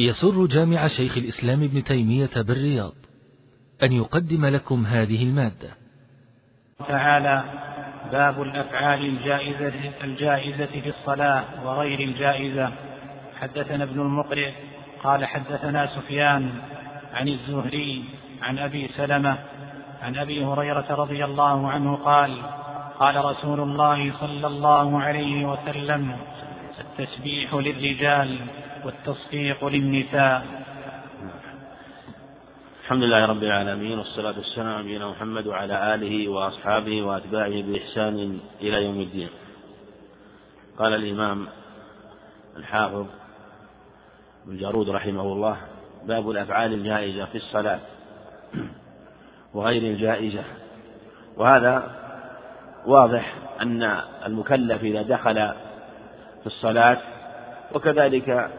يسر جامع شيخ الإسلام ابن تيمية بالرياض أن يقدم لكم هذه المادة. تعالى باب الأفعال الجائزة, الجائزة في الصلاة وغير الجائزة. حدثنا ابن المقرئ قال حدثنا سفيان عن الزهري عن أبي سلمة عن أبي هريرة رضي الله عنه قال قال رسول الله صلى الله عليه وسلم التسبيح للرجال. والتصفيق للنساء. الحمد لله رب العالمين والصلاة والسلام على نبينا محمد وعلى آله وأصحابه وأتباعه بإحسان إلى يوم الدين. قال الإمام الحافظ ابن جارود رحمه الله باب الأفعال الجائزة في الصلاة وغير الجائزة. وهذا واضح أن المكلف إذا دخل في الصلاة وكذلك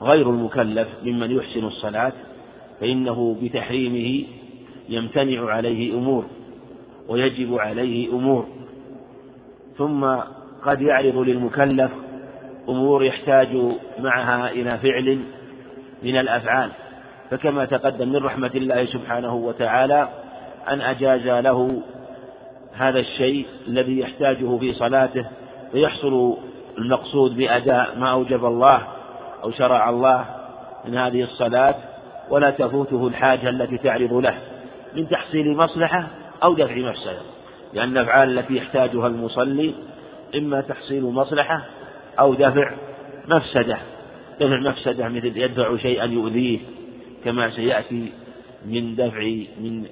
غير المكلف ممن يحسن الصلاة فإنه بتحريمه يمتنع عليه أمور ويجب عليه أمور. ثم قد يعرض للمكلف أمور يحتاج معها إلى فعل من الأفعال. فكما تقدم من رحمة الله سبحانه وتعالى أن أجاز له هذا الشيء الذي يحتاجه في صلاته فيحصل المقصود بأداء ما أوجب الله. أو شرع الله من هذه الصلاة ولا تفوته الحاجة التي تعرض له من تحصيل مصلحة أو دفع مفسدة. لأن الأفعال التي يحتاجها المصلي إما تحصيل مصلحة أو دفع مفسدة. دفع مفسدة مثل يدفع شيئا يؤذيه كما سيأتي من دفع من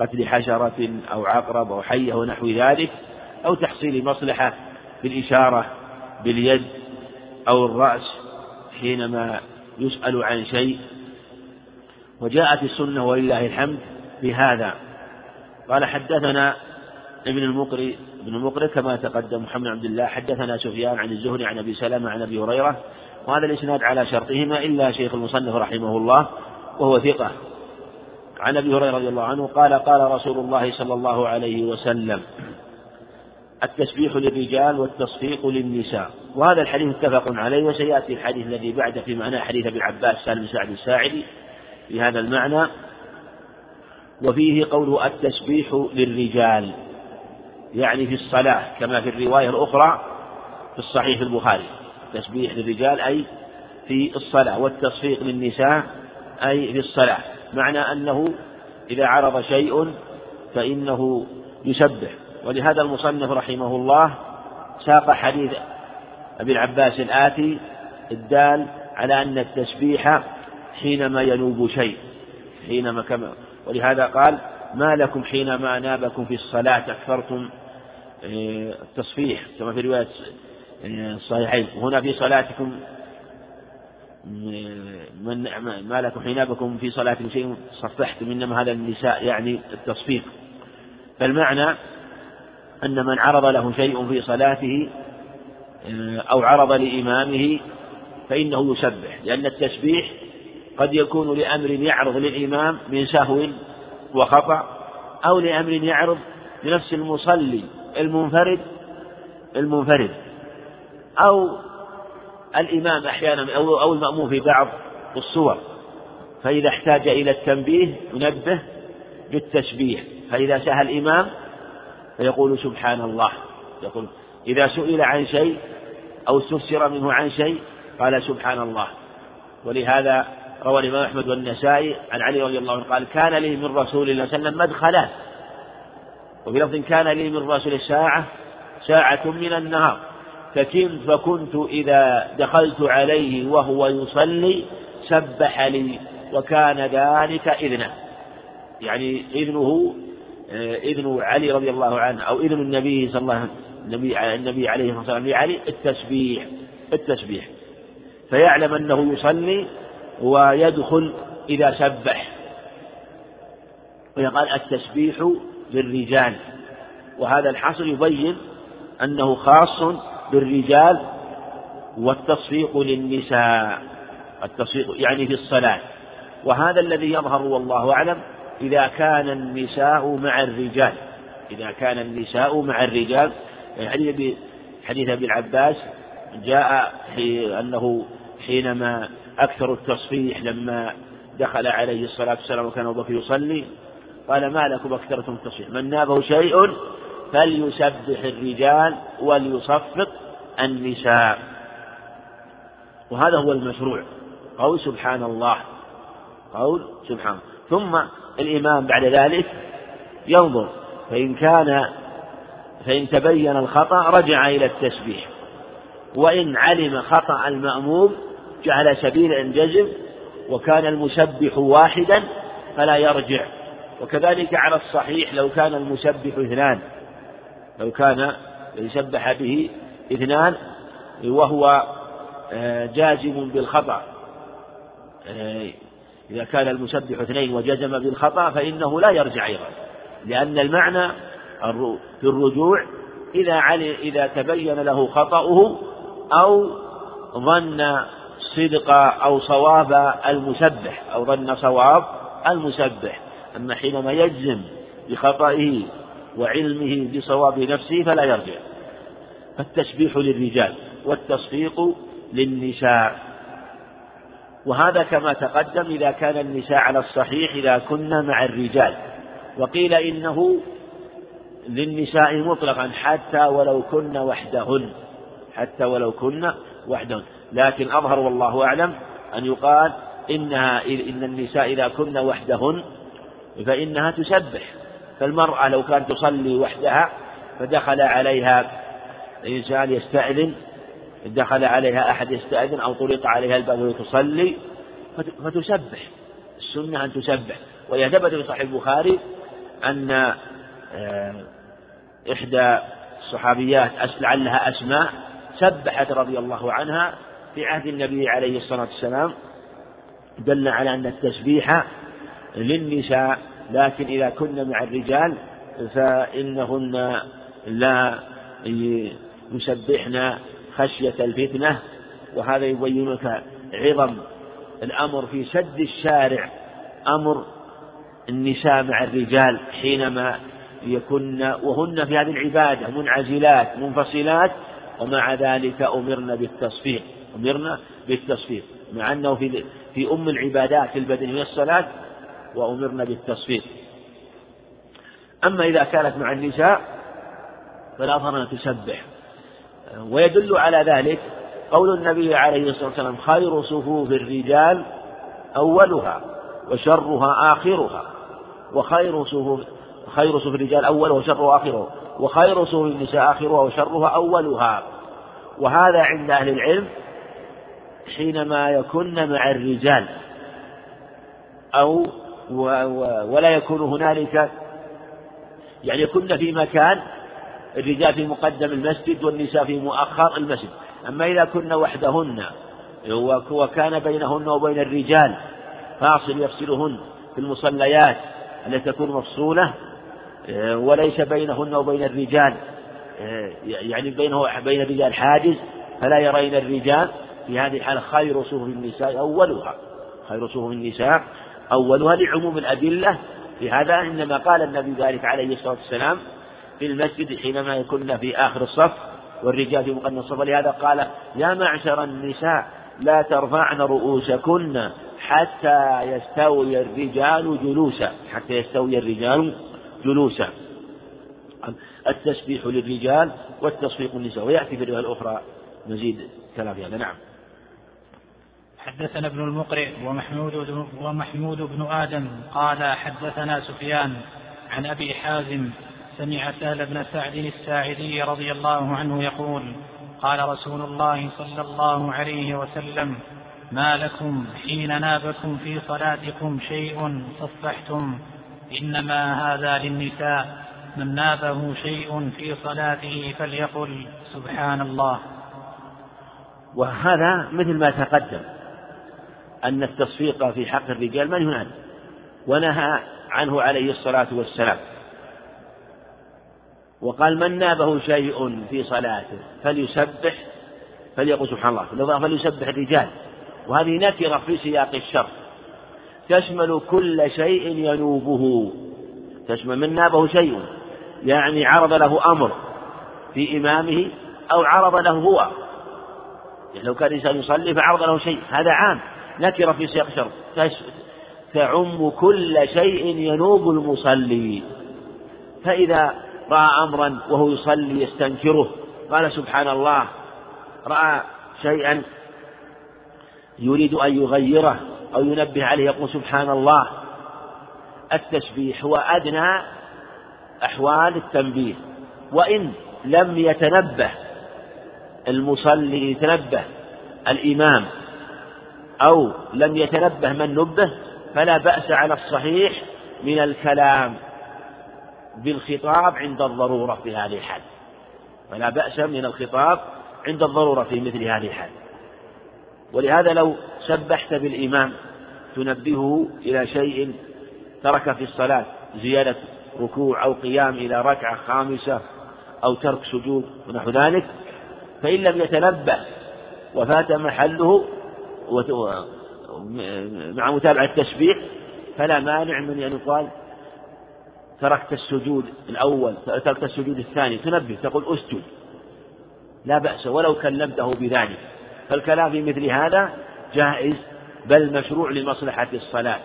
قتل حشرة أو عقرب أو حية ونحو ذلك أو تحصيل مصلحة بالإشارة باليد أو الرأس حينما يسأل عن شيء وجاءت السنة ولله الحمد بهذا. قال حدثنا ابن المقري ابن المقري كما تقدم محمد عبد الله حدثنا سفيان عن الزهري عن أبي سلمة عن أبي هريرة وهذا الإسناد على شرطهما إلا شيخ المصنف رحمه الله وهو ثقة. عن أبي هريرة رضي الله عنه قال قال رسول الله صلى الله عليه وسلم التسبيح للرجال والتصفيق للنساء. وهذا الحديث متفق عليه وسيأتي الحديث الذي بعده في معنى حديث ابن عباس سالم بن سعد الساعدي في هذا المعنى. وفيه قول التسبيح للرجال يعني في الصلاة كما في الرواية الأخرى في الصحيح البخاري. تسبيح للرجال أي في الصلاة والتصفيق للنساء أي في الصلاة. معنى أنه إذا عرض شيء فإنه يسبح. ولهذا المصنف رحمه الله ساق حديث أبي العباس الآتي الدال على أن التسبيح حينما ينوب شيء حينما كما ولهذا قال ما لكم حينما نابكم في الصلاة أكثرتم؟ آه، التصفيح كما في رواية آه، الصحيحين. وهنا في صلاتكم من ما لكم حين نابكم في صلاتكم شيء؟ صفحتم. إنما هذا النساء يعني التصفيق فالمعنى أن من عرض له شيء في صلاته آه، أو عرض لإمامه فإنه يسبح لأن التسبيح قد يكون لأمر يعرض للإمام من سهو وخطأ أو لأمر يعرض لنفس المصلي المنفرد المنفرد. أو الإمام أحيانا أو أو المأموم في بعض الصور. فإذا احتاج إلى التنبيه ينبه بالتسبيح. فإذا سهى الإمام فيقول سبحان الله يقول إذا سئل عن شيء أو استفسر منه عن شيء قال سبحان الله ولهذا روى الإمام أحمد والنسائي عن علي رضي الله عنه قال كان لي من رسول الله صلى الله عليه وسلم مدخلان وفي لفظ كان لي من رسول ساعة ساعة من النهار. فكنت فكنت إذا دخلت عليه وهو يصلي سبح لي وكان ذلك إذنه يعني إذنه إذن علي رضي الله عنه أو إذن النبي صلى الله عليه وسلم النبي النبي عليه الصلاة والسلام لعلي التسبيح التسبيح. فيعلم أنه يصلي ويدخل إذا سبح. ويقال التسبيح للرجال وهذا الحصر يبين أنه خاص بالرجال والتصفيق للنساء التصفيق يعني في الصلاة. وهذا الذي يظهر والله أعلم إذا كان النساء مع الرجال إذا كان النساء مع الرجال حديث حديث أبي العباس جاء في أنه حينما أكثر التصفيح لما دخل عليه الصلاة والسلام وكان أبو بكر يصلي قال ما لكم أكثرتم التصفيح من نابه شيء فليسبح الرجال وليصفق النساء. وهذا هو المشروع. قول سبحان الله. قول سبحان ثم الإمام بعد ذلك ينظر فإن كان فإن تبين الخطأ رجع إلى التسبيح وإن علم خطأ المأموم جعل سبيل أن جزم وكان المسبح واحدا فلا يرجع وكذلك على الصحيح لو كان المسبح اثنان لو كان يسبح به اثنان وهو آه، جازم بالخطأ آه، إذا كان المسبح اثنين وجزم بالخطأ فإنه لا يرجع أيضا. لأن المعنى في الرجوع إذا علي إذا تبين له خطأه أو ظن صدق أو صواب المسبح أو ظن صواب المسبح. أما حينما يجزم بخطئه وعلمه بصواب نفسه فلا يرجع. فالتسبيح للرجال والتصفيق للنساء. وهذا كما تقدم إذا كان النساء على الصحيح إذا كن مع الرجال. وقيل إنه للنساء مطلقا حتى ولو كن وحدهن حتى ولو كن وحدهن. لكن أظهر والله أعلم أن يقال إنها إن النساء إذا كن وحدهن فإنها تسبح. فالمرأة لو كانت تصلي وحدها فدخل عليها إنسان يستأذن دخل عليها أحد يستأذن أو طرق عليها الباب وهي تصلي فتسبح. السنة أن تسبح. ويثبت في صحيح البخاري أن آه، إحدى الصحابيات لعلها أسماء سبحت رضي الله عنها في عهد النبي عليه الصلاة والسلام. دل على أن التسبيح للنساء لكن إذا كن مع الرجال فإنهن لا يسبحن خشية الفتنة وهذا يبين لك عظم الأمر في سد الشارع أمر النساء مع الرجال حينما يكن وهن في هذه العبادة منعزلات منفصلات ومع ذلك أمرنا بالتصفيق أمرنا بالتصفيق مع أنه في في أم العبادات البدنية الصلاة وأمرنا بالتصفيق. أما إذا كانت مع النساء فلا أن تسبح. ويدل على ذلك قول النبي عليه الصلاة والسلام خير صفوف الرجال أولها وشرها آخرها وخير صفوف خير صفوف الرجال أولها وشرها آخرها وخير صفوف النساء آخرها وشرها أولها. وهذا عند أهل العلم حينما يكن مع الرجال أو ولا يكون هنالك يعني يكن في مكان الرجال في مقدم المسجد والنساء في مؤخر المسجد. أما إذا كن وحدهن وكان بينهن وبين الرجال فاصل يفصلهن في المصليات التي تكون مفصولة وليس بينهن وبين الرجال يعني بينه بين الرجال حاجز فلا يرين الرجال. في هذه الحالة خير صفوف النساء أولها خير صفوف النساء أولها لعموم الأدلة. في هذا إنما قال النبي ذلك عليه الصلاة والسلام في المسجد حينما يكن في آخر الصف والرجال في مقدم الصف لهذا قال يا معشر النساء لا ترفعن رؤوسكن حتى يستوي الرجال جلوسا. حتى يستوي الرجال جلوسا. التسبيح للرجال والتصفيق للنساء. ويأتي في الرواية الأخرى مزيد كلام هذا. نعم. حدثنا ابن المقرئ ومحمود ومحمود بن آدم قال حدثنا سفيان عن أبي حازم سمع سهل بن سعد الساعدي رضي الله عنه يقول قال رسول الله صلى الله عليه وسلم ما لكم حين نابكم في صلاتكم شيء صفحتم إنما هذا للنساء من نابه شيء في صلاته فليقل سبحان الله. وهذا مثل ما تقدم أن التصفيق في حق الرجال منهي عنه ونهى عنه عليه الصلاة والسلام. وقال من نابه شيء في صلاته فليسبح فليقل سبحان الله فليسبح الرجال. وهذه نكرة في سياق الشر تشمل كل شيء ينوبه. تشمل من نابه شيء يعني عرض له أمر في إمامه أو عرض له هو. يعني لو كان الإنسان يصلي فعرض له شيء هذا عام. نكر في سياق شر تعم كل شيء ينوب المصلي. فإذا رأى أمرا وهو يصلي يستنكره. قال سبحان الله رأى شيئا يريد أن يغيره أو ينبه عليه يقول سبحان الله التسبيح هو أدنى أحوال التنبيه وإن لم يتنبه المصلي يتنبه الإمام أو لم يتنبه من نبه فلا بأس على الصحيح من الكلام. بالخطاب عند الضرورة في هذه الحال. فلا بأس من الخطاب عند الضرورة في مثل هذه الحال. ولهذا لو سبحت بالإمام تنبهه إلى شيء ترك في الصلاة زيادة ركوع أو قيام إلى ركعة خامسة أو ترك سجود ونحو ذلك فإن لم يتنبه وفات محله مع متابعة التسبيح فلا مانع من أن يقال تركت السجود الأول تركت السجود الثاني تنبه تقول أسجد. لا بأس ولو كلمته بذلك. فالكلام في مثل هذا جائز بل مشروع لمصلحة الصلاة.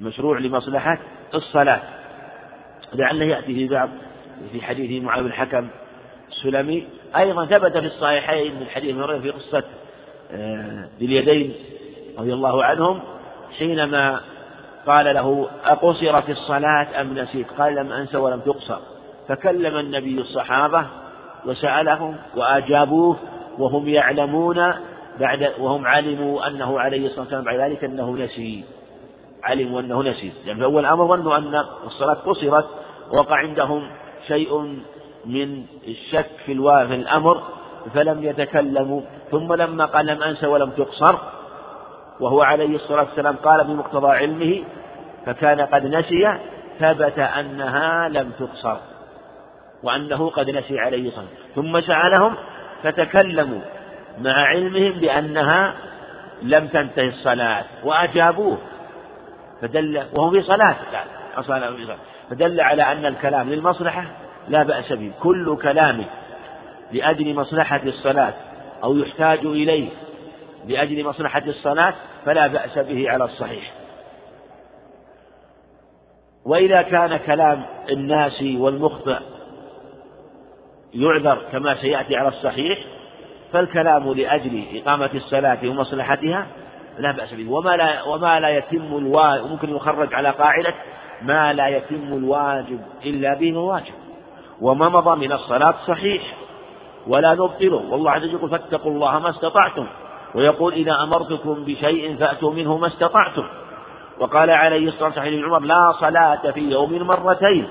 مشروع لمصلحة الصلاة. لعله يأتي في بعض في حديث معاذ بن الحكم السلمي أيضا ثبت في الصحيحين من حديث مريم في قصة آه، ذي اليدين رضي الله عنهم حينما قال له أقصرت الصلاة أم نسيت؟ قال لم أنس ولم تقصر. فكلم النبي الصحابة وسألهم وأجابوه وهم يعلمون بعد وهم علموا أنه عليه الصلاة والسلام بعد ذلك أنه نسي علموا أنه نسي يعني في أول الأمر ظنوا أن الصلاة قصرت وقع عندهم شيء من الشك في الأمر فلم يتكلموا. ثم لما قال لم أنس ولم تقصر وهو عليه الصلاة والسلام قال بمقتضى علمه فكان قد نسي ثبت أنها لم تقصر وأنه قد نسي عليه الصلاة ثم سألهم فتكلموا مع علمهم بأنها لم تنتهي الصلاة وأجابوه فدل وهو في صلاة. فدل على أن الكلام للمصلحة لا بأس به. كل كلام لأجل مصلحة الصلاة أو يحتاج إليه لأجل مصلحة الصلاة فلا بأس به على الصحيح. وإذا كان كلام الناس والمخطئ يعذر كما سيأتي على الصحيح فالكلام لأجل إقامة الصلاة ومصلحتها لا بأس به. وما لا وما لا يتم الواجب ممكن يخرج على قاعدة ما لا يتم الواجب إلا به واجب. وما مضى من الصلاة صحيح ولا نبطله. والله عز وجل يقول فاتقوا الله ما استطعتم. ويقول إذا أمرتكم بشيء فأتوا منه ما استطعتم. وقال عليه الصلاة والسلام عمر لا صلاة في يوم مرتين.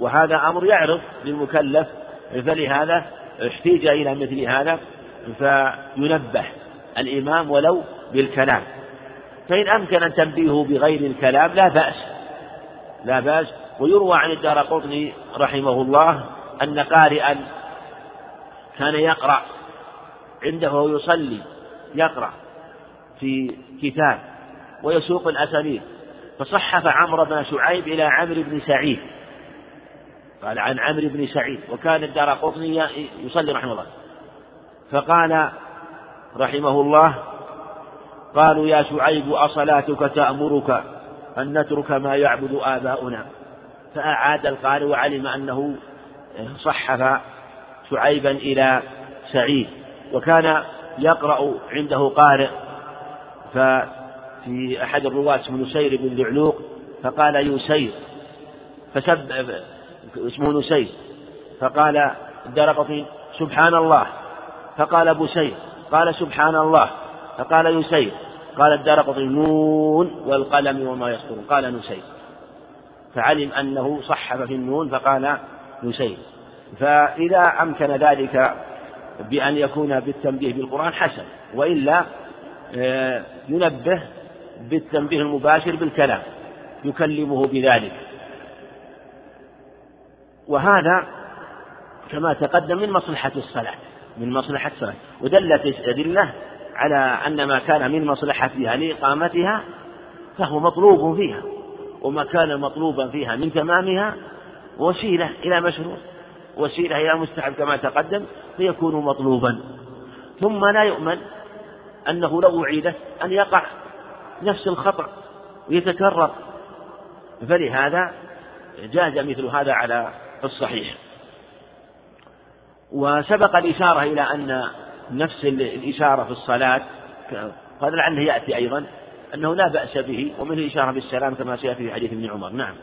وهذا أمر يعرف للمكلف فلهذا احتيج إلى مثل هذا فينبه الإمام ولو بالكلام. فإن أمكن أن تنبيهه بغير الكلام لا بأس لا بأس. ويروى عن الدار قطني رحمه الله أن قارئا كان يقرأ عنده وهو يصلي يقرأ في كتاب ويسوق الأسانيد. فصحف عمرو بن شعيب إلى عمرو بن سعيد. قال عن عمرو بن سعيد. وكان الدار قطني يصلي رحمه الله. فقال رحمه الله قالوا يا شعيب أصلاتك تأمرك أن نترك ما يعبد آباؤنا. فأعاد القارئ وعلم أنه صحف شعيبا إلى سعيد. وكان يقرأ عنده قارئ ففي أحد الرواة اسمه نسير بن لعلوق فقال يسير فسب اسمه نسير فقال الدرقطي سبحان الله فقال بسير قال سبحان الله فقال يسير قال الدرقطي نون والقلم وما يسطرون قال نسير فعلم أنه صحف في النون فقال نسير فإذا أمكن ذلك بأن يكون بالتنبيه بالقرآن حسن وإلا آه، ينبه بالتنبيه المباشر بالكلام يكلمه بذلك. وهذا كما تقدم من مصلحة الصلاة من مصلحة الصلاة. ودلت الأدلة على أن ما كان من مصلحتها لإقامتها فهو مطلوب فيها وما كان مطلوبا فيها من تمامها وسيلة إلى مشروع. وسيلة إلى مستحب كما تقدم فيكون مطلوبا. ثم لا يؤمن أنه لو أعيدت أن يقع نفس الخطأ ويتكرر. فلهذا جاز مثل هذا على الصحيح. وسبق الإشارة إلى أن نفس الإشارة في الصلاة قد لعله يأتي أيضا أنه لا بأس به ومنه الإشارة بالسلام كما سيأتي في حديث ابن عمر. نعم.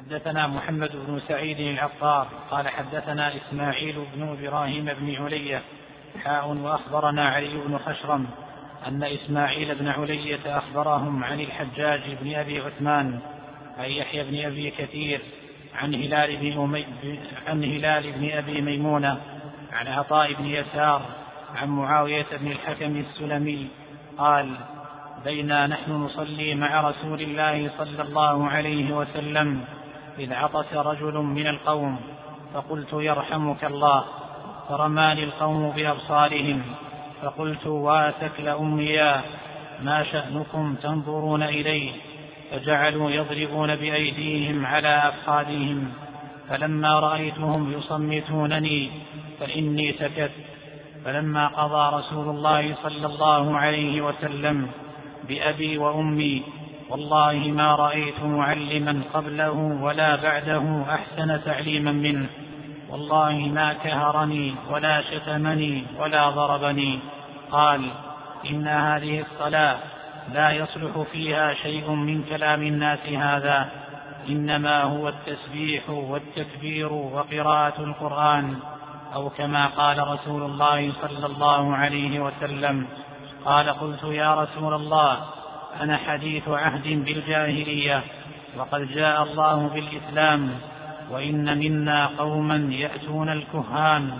حدثنا محمد بن سعيد العطار قال حدثنا إسماعيل بن إبراهيم بن علية حاء وأخبرنا علي بن خشرم أن إسماعيل بن علية أخبرهم عن الحجاج بن أبي عثمان عن يحيى بن أبي كثير عن هلال بن أمي عن هلال بن أبي ميمونة عن عطاء بن يسار عن معاوية بن الحكم السلمي قال بينا نحن نصلي مع رسول الله صلى الله عليه وسلم. إذ عطس رجل من القوم فقلت يرحمك الله فرماني القوم بأبصارهم فقلت واسك لأميا ما شأنكم تنظرون إليه فجعلوا يضربون بأيديهم على أفخاذهم فلما رأيتهم يصمتونني فإني سكت. فلما قضى رسول الله صلى الله عليه وسلم بأبي وأمي والله ما رأيت معلما قبله ولا بعده أحسن تعليما منه. والله ما كهرني ولا شتمني ولا ضربني. قال إن هذه الصلاة لا يصلح فيها شيء من كلام الناس هذا. إنما هو التسبيح والتكبير وقراءة القرآن. أو كما قال رسول الله صلى الله عليه وسلم قال قلت يا رسول الله أنا حديث عهد بالجاهلية وقد جاء الله بالإسلام وإن منا قوما يأتون الكهان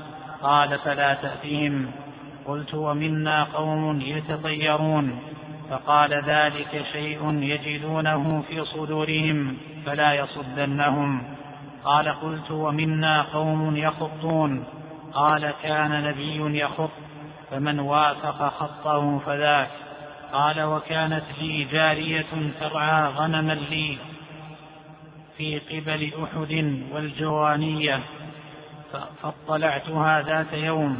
قال فلا تأتهم قلت ومنا قوم يتطيرون فقال ذلك شيء يجدونه في صدورهم فلا يصدنهم. قال قلت ومنا قوم يخطون قال كان نبي يخط فمن وافق خطه فذاك. قال وكانت لي جارية ترعى غنما لي في قبل أحد والجوانية فاطلعتها ذات يوم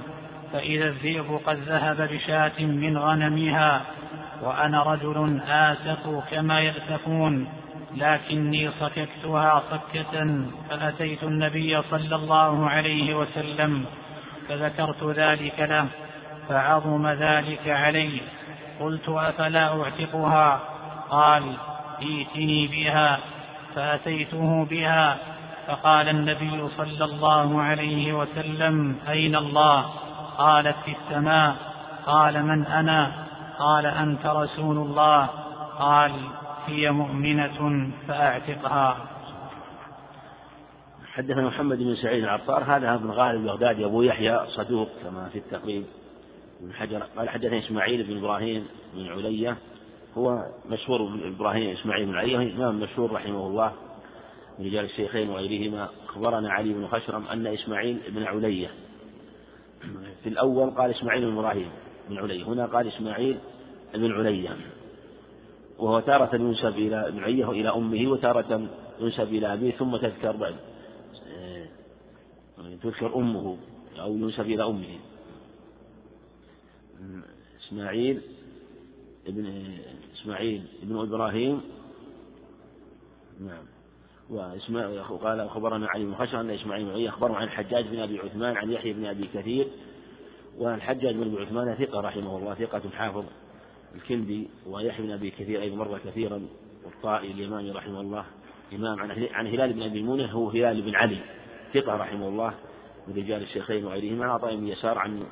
فإذا الذئب قد ذهب بشاة من غنمها وأنا رجل آسف كما يأسفون لكني صككتها صكة فأتيت النبي صلى الله عليه وسلم فذكرت ذلك له فعظم ذلك علي قلت أفلا أعتقها؟ قال ائتني بها فأتيته بها. فقال النبي صلى الله عليه وسلم أين الله؟ قالت في السماء. قال من أنا؟ قال أنت رسول الله. قال هي مؤمنة فأعتقها. حدثنا محمد بن سعيد العطار هذا ابن غالب البغدادي أبو يحيى صدوق كما في التقريب. بن حجر قال حدثنا إسماعيل بن إبراهيم بن علية هو مشهور إبراهيم إسماعيل بن علية إمام مشهور رحمه الله من رجال الشيخين وغيرهما. أخبرنا علي بن خشرم أن إسماعيل بن علية في الأول قال إسماعيل بن إبراهيم بن علية هنا قال إسماعيل بن علية وهو تارة ينسب إلى ابن علية إلى أمه وتارة ينسب إلى أبيه ثم تذكر بعد تذكر أمه أو ينسب إلى أمه. إسماعيل ابن إسماعيل ابن إبراهيم. نعم. وإسماعيل قال أخبرنا علي بن خشر أن إسماعيل بن أخبره عن الحجاج بن أبي عثمان عن يحيى بن أبي كثير. والحجاج بن أبي عثمان ثقة رحمه الله ثقة حافظ الكندي ويحيى بن أبي كثير أيضا مر كثيرا والطائي اليماني رحمه الله. إمام عن هلال بن أبي مونة هو هلال بن علي ثقة رحمه الله. من رجال الشيخين وغيرهما عطاء بن يسار عن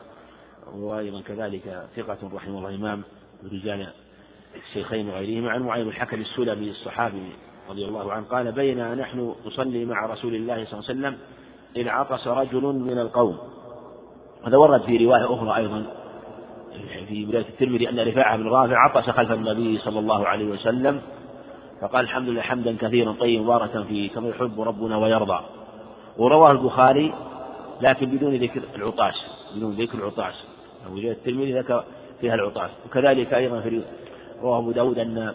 وأيضا كذلك ثقة رحمه الله إمام رجال الشيخين وغيرهما. عن معاذ الحكم السلمي الصحابي رضي الله عنه قال بينا نحن نصلي مع رسول الله صلى الله عليه وسلم إذ عطس رجل من القوم. هذا ورد في رواية أخرى أيضا في بداية الترمذي أن رفاعة بن رافع عطس خلف النبي صلى الله عليه وسلم فقال الحمد لله حمدا كثيرا طيبا مباركا فيه كما يحب ربنا ويرضى. ورواه البخاري لكن بدون ذكر العطاس بدون ذكر العطاس وجد الترمذي ذكر فيها العطاس. وكذلك أيضا في رواه أبو داود أن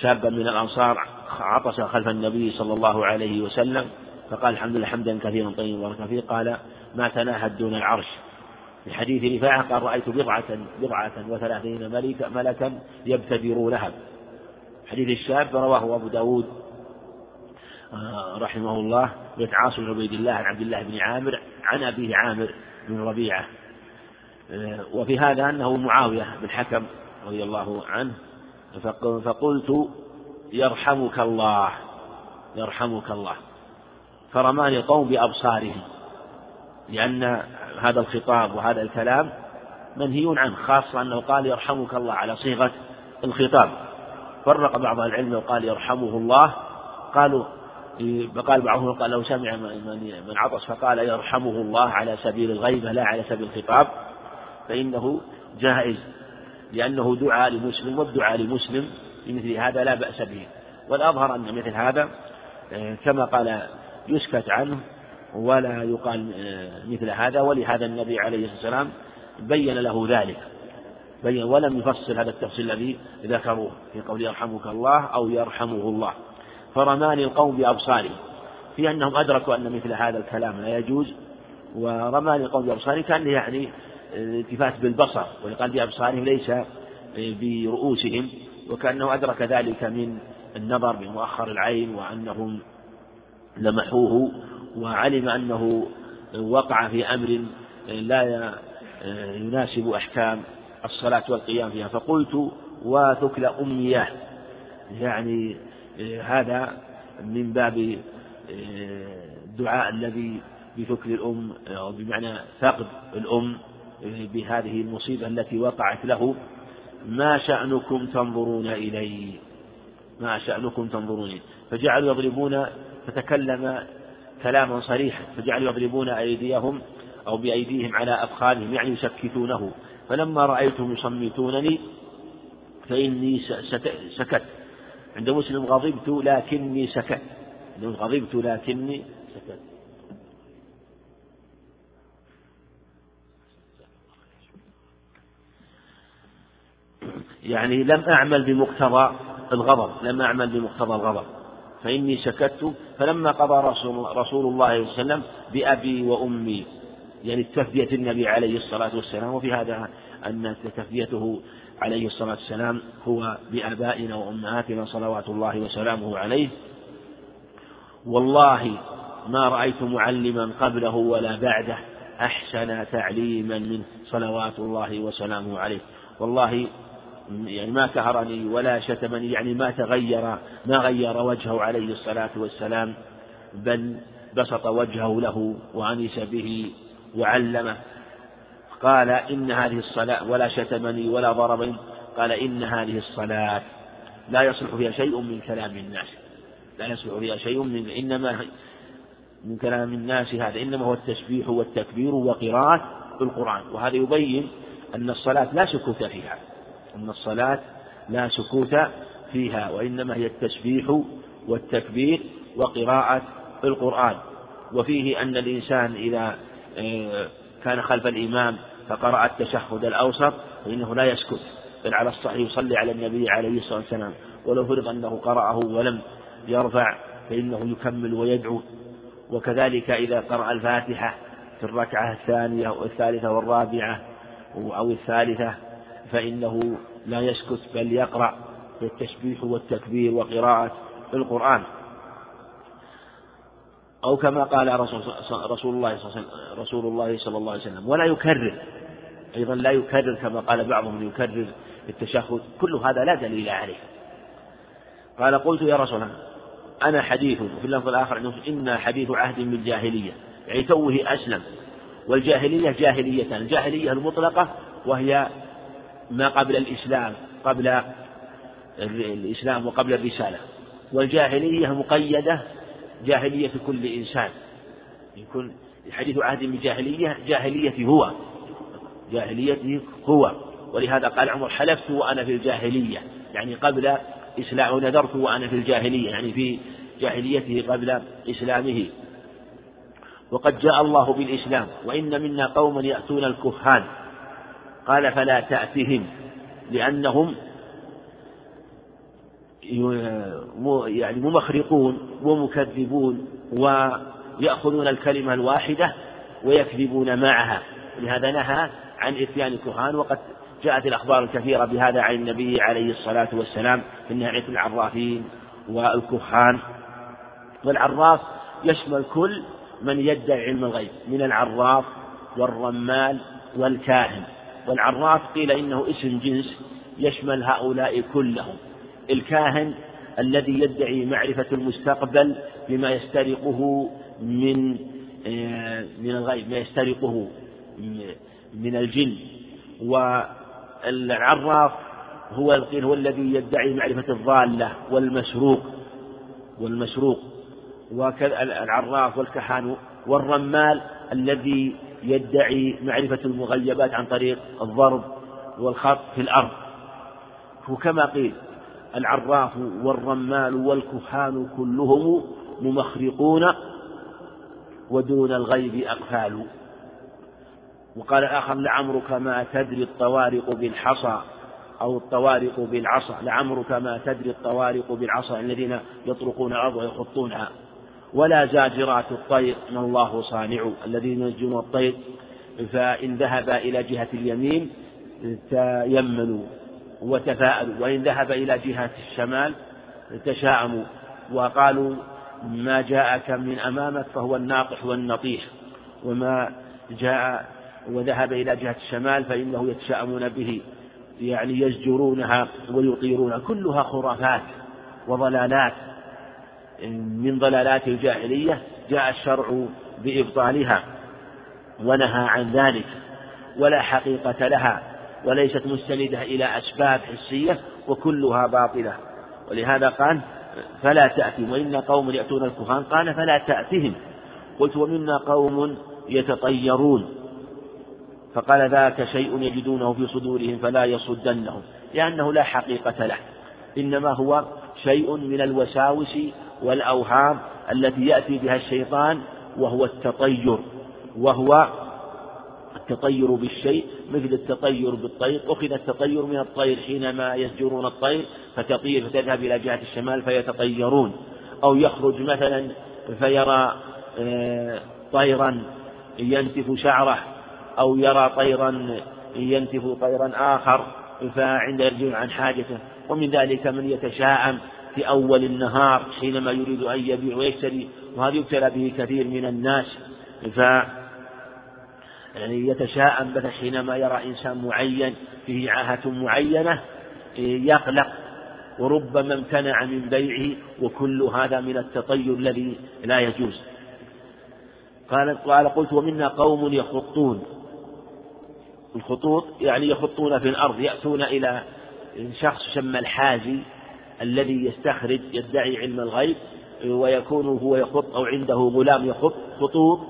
شابا من الأنصار عطس خلف النبي صلى الله عليه وسلم فقال الحمد لله حمدا كثيرا طيبا مباركا فيه. قال ما تناهد دون العرش. في حديث رفاعة قال رأيت بضعة بضعة وثلاثين ملكا ملكا يبتدرونها حديث الشاب رواه أبو داود آه، رحمه الله بيت عاصم بن عبيد الله عن عبد الله بن عامر عن أبيه عامر بن ربيعة. وفي هذا أنه معاوية بن حكم رضي الله عنه فقلت يرحمك الله يرحمك الله. فرماني قوم بأبصارهم لأن هذا الخطاب وهذا الكلام منهي عنه خاصة أنه قال يرحمك الله على صيغة الخطاب. فرق بعض العلم وقال يرحمه الله قالوا قال بعضهم قال لو سمع من عطس فقال يرحمه الله على سبيل الغيبة لا على سبيل الخطاب. فإنه جائز لأنه دعاء لمسلم والدعاء لمسلم بمثل هذا لا بأس به. والأظهر أن مثل هذا آه، كما قال يسكت عنه ولا يقال آه، مثل هذا. ولهذا النبي عليه الصلاة والسلام بين له ذلك بين ولم يفصل هذا التفصيل الذي ذكروه في قول يرحمك الله أو يرحمه الله. فرماني القوم بأبصارهم في أنهم أدركوا أن مثل هذا الكلام لا يجوز ورماني القوم بأبصارهم كان يعني التفات بالبصر ولقال بأبصارهم ليس برؤوسهم وكأنه أدرك ذلك من النظر بمؤخر العين وأنهم لمحوه وعلم أنه وقع في أمر لا يناسب أحكام الصلاة والقيام فيها. فقلت وثكل أمياه يعني هذا من باب الدعاء الذي بثكل الأم أو بمعنى فقد الأم. بهذه المصيبة التي وقعت له. ما شأنكم تنظرون إلي؟ ما شأنكم تنظرون إلي. فجعلوا يضربون فتكلم كلاما صريحا فجعلوا يضربون أيديهم أو بأيديهم على أفخاذهم يعني يسكتونه فلما رأيتهم يصمتونني فإني سكت. عند مسلم غضبت لكني سكت. غضبت لكني سكت يعني لم أعمل بمقتضى الغضب لم أعمل بمقتضى الغضب. فإني سكت فلما قضى رسول, رسول الله صلى الله عليه وسلم بأبي وأمي يعني تثبية النبي عليه الصلاة والسلام. وفي هذا أن تثبيته عليه الصلاة والسلام هو بآبائنا وأمهاتنا صلوات الله وسلامه عليه. والله ما رأيت معلما قبله ولا بعده أحسن تعليما منه صلوات الله وسلامه عليه. والله يعني ما كهرني ولا شتمني يعني ما تغير ما غير وجهه عليه الصلاة والسلام بل بسط وجهه له وأنس به وعلمه. قال إن هذه الصلاة ولا شتمني ولا ضربني قال إن هذه الصلاة لا يصلح فيها شيء من كلام الناس. لا يصلح فيها شيء من إنما من كلام الناس هذا إنما هو التسبيح والتكبير وقراءة القرآن. وهذا يبين أن الصلاة لا سكوت فيها. أن الصلاة لا سكوت فيها وإنما هي التسبيح والتكبير وقراءة القرآن. وفيه أن الإنسان إذا آه، كان خلف الإمام فقرأ التشهد الأوسط فإنه لا يسكت بل على الصحيح يصلي على النبي عليه الصلاة والسلام. ولو فرض أنه قرأه ولم يرفع فإنه يكمل ويدعو. وكذلك إذا قرأ الفاتحة في الركعة الثانية والثالثة والرابعة أو الثالثة فإنه لا يسكت بل يقرأ بالتسبيح والتكبير وقراءة القرآن. أو كما قال رسول, الله صلى الله عليه وسلم رسول الله صلى الله عليه وسلم ولا يكرر. أيضا لا يكرر كما قال بعضهم يكرر التشهد. كل هذا لا دليل عليه. قال قلت يا رسول الله أنا حديث وفي اللفظ الآخر إن حديث عهد بالجاهلية يعني توه أسلم. والجاهلية جاهليتان الجاهلية المطلقة وهي ما قبل الإسلام قبل الإسلام وقبل الرسالة. والجاهلية مقيدة جاهلية كل إنسان. يكون حديث عهد بالجاهلية جاهلية هو. جاهليته هو. ولهذا قال عمر حلفت وأنا في الجاهلية. يعني قبل إسلام ونذرت وأنا في الجاهلية. يعني في جاهليته قبل إسلامه. وقد جاء الله بالإسلام. وإن منا قوما يأتون الكهان. قال فلا تأتهم لأنهم يعني ممخرقون ومكذبون ويأخذون الكلمة الواحدة ويكذبون معها. لهذا نهى عن إتيان الكهان وقد جاءت الأخبار الكثيرة بهذا عن النبي عليه الصلاة والسلام في عن العرافين والكهان. والعراف يشمل كل من يدعي علم الغيب من العراف والرمال والكاهن. والعراف قيل إنه اسم جنس يشمل هؤلاء كلهم. الكاهن الذي يدعي معرفة المستقبل بما يسترقه من آه، من الغيب ما يسترقه من الجن. والعراف هو هو الذي يدعي معرفة الضالة والمسروق والمسروق. وكذا العراف والكهان والرمال الذي يدعي معرفة المغيبات عن طريق الضرب والخط في الأرض. وكما قيل العراف والرمال والكهان كلهم ممخرقون ودون الغيب أقفال. وقال آخر لعمرك ما تدري الطوارق بالحصى أو الطوارق بالعصا. لعمرك ما تدري الطوارق بالعصا الذين يطرقون الأرض ويخطونها. ولا زاجرات الطير ما الله صانع الذين ينجون الطير. فإن ذهب إلى جهة اليمين تيمنوا وتفاءلوا وإن ذهب إلى جهة الشمال تشاءموا. وقالوا ما جاءك من أمامك فهو الناقح والنطيح. وما جاء وذهب إلى جهة الشمال فإنه يتشاءمون به يعني يزجرونها ويطيرونها كلها خرافات وضلالات. من ضلالات الجاهلية جاء الشرع بإبطالها ونهى عن ذلك ولا حقيقة لها وليست مستندة إلى أسباب حسية وكلها باطلة. ولهذا قال فلا تأتهم. وإن قوم يأتون الكهان قال فلا تأتهم. قلت ومنا قوم يتطيرون. فقال ذاك شيء يجدونه في صدورهم فلا يصدنهم. لأنه لا حقيقة له إنما هو شيء من الوساوس والأوهام التي يأتي بها الشيطان وهو التطير وهو التطير بالشيء مثل التطير بالطير أخذ التطير من الطير حينما يزجرون الطير فتطير فتذهب إلى جهة الشمال فيتطيرون أو يخرج مثلا فيرى آه، طيرا ينتف شعره أو يرى طيرا ينتف طيرا آخر فعند يرجع عن حاجته ومن ذلك من يتشاءم في أول النهار حينما يريد أن يبيع ويشتري وهذا يبتلى به كثير من الناس. ف يعني يتشاءم مثلا حينما يرى إنسان معين فيه عاهة معينة يقلق. وربما امتنع من بيعه وكل هذا من التطير الذي لا يجوز. قال قال قلت ومنا قوم يخطون. الخطوط يعني يخطون في الأرض يأتون إلى شخص يسمى الحاجي الذي يستخرج يدعي علم الغيب ويكون هو يخط أو عنده غلام يخط خطوط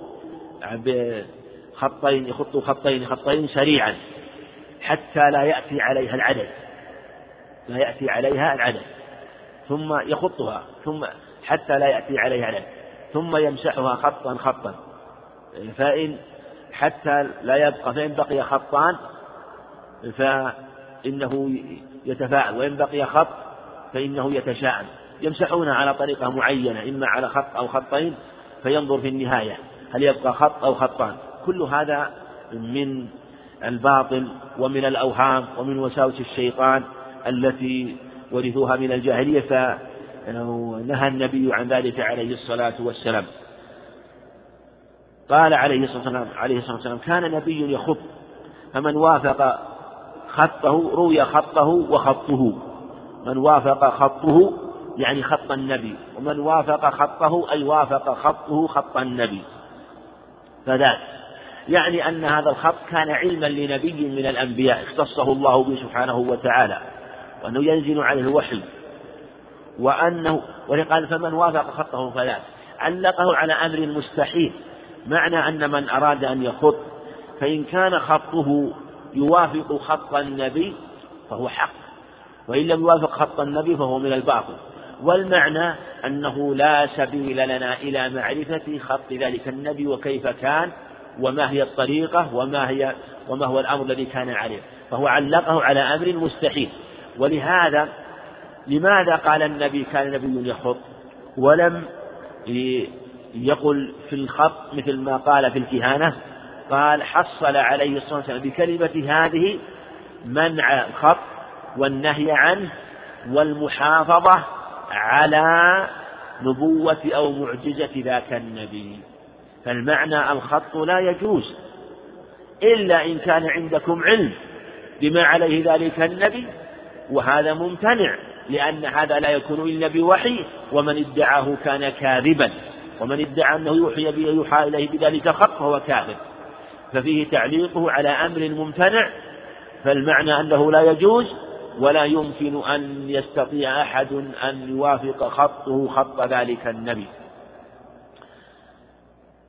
بخطين يخط خطين خطين سريعا حتى لا يأتي عليها العدد. لا يأتي عليها العدد. ثم يخطها ثم حتى لا يأتي عليها العدد. ثم يمسحها خطا خطا. فإن حتى لا يبقى فإن بقي خطان فإنه يتفاعل. وإن بقي خط فإنه يتشاءم. يمسحونها على طريقة معينة إما على خط أو خطين فينظر في النهاية هل يبقى خط أو خطان. كل هذا من الباطل ومن الأوهام ومن وساوس الشيطان التي ورثوها من الجاهلية فنهى النبي عن ذلك عليه الصلاة والسلام. قال عليه الصلاة والسلام عليه الصلاة والسلام كان نبي يخط فمن وافق خطه روي خطه وخطه. من وافق خطه يعني خط النبي. ومن وافق خطه أي وافق خطه خط النبي. فذاك. يعني أن هذا الخط كان علما لنبي من الأنبياء اختصه الله به سبحانه وتعالى. وأنه ينزل عليه الوحي. وأنه ولقال فمن وافق خطه فذاك. علقه على أمر مستحيل. معنى أن من أراد أن يخط فإن كان خطه يوافق خط النبي فهو حق. وإن لم يوافق خط النبي فهو من الباطل. والمعنى أنه لا سبيل لنا إلى معرفة خط ذلك النبي وكيف كان وما هي الطريقة وما هي وما هو الأمر الذي كان عليه. فهو علقه على أمر مستحيل. ولهذا لماذا قال النبي كان نبي يخط؟ ولم يقل في الخط مثل ما قال في الكهانة. قال حصل عليه الصلاة والسلام بكلمة هذه منع الخط والنهي عنه والمحافظة على نبوة أو معجزة ذاك النبي. فالمعنى الخط لا يجوز إلا إن كان عندكم علم بما عليه ذلك النبي وهذا ممتنع لأن هذا لا يكون إلا بوحي ومن ادعاه كان كاذبا ومن ادعى أنه يوحي يوحى إليه بذلك خط فهو كاذب. ففيه تعليقه على أمر ممتنع فالمعنى أنه لا يجوز ولا يمكن أن يستطيع أحد أن يوافق خطه خط ذلك النبي.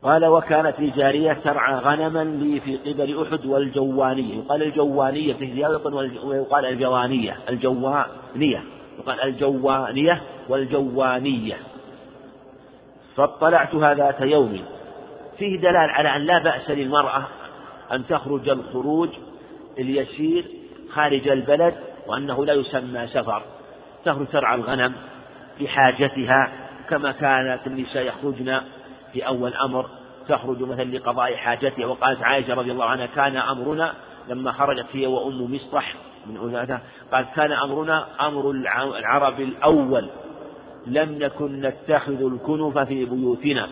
قال وكانت لي جارية ترعى غنما لي في قبل أحد والجوانية. يقال الجوانية في زيادة ويقال الجوانية. الجوانية. يقال الجوانية والجوانية. فاطلعتها ذات يوم. فيه دلال على أن لا بأس للمرأة أن تخرج الخروج اليسير خارج البلد وأنه لا يسمى سفر تخرج ترعى الغنم في حاجتها كما كانت النساء يخرجن في أول أمر تخرج مثلا لقضاء حاجتها. وقالت عائشة رضي الله عنها كان أمرنا لما خرجت هي وأم مصطح من أولادها قالت كان أمرنا أمر العرب الأول لم نكن نتخذ الكنف في بيوتنا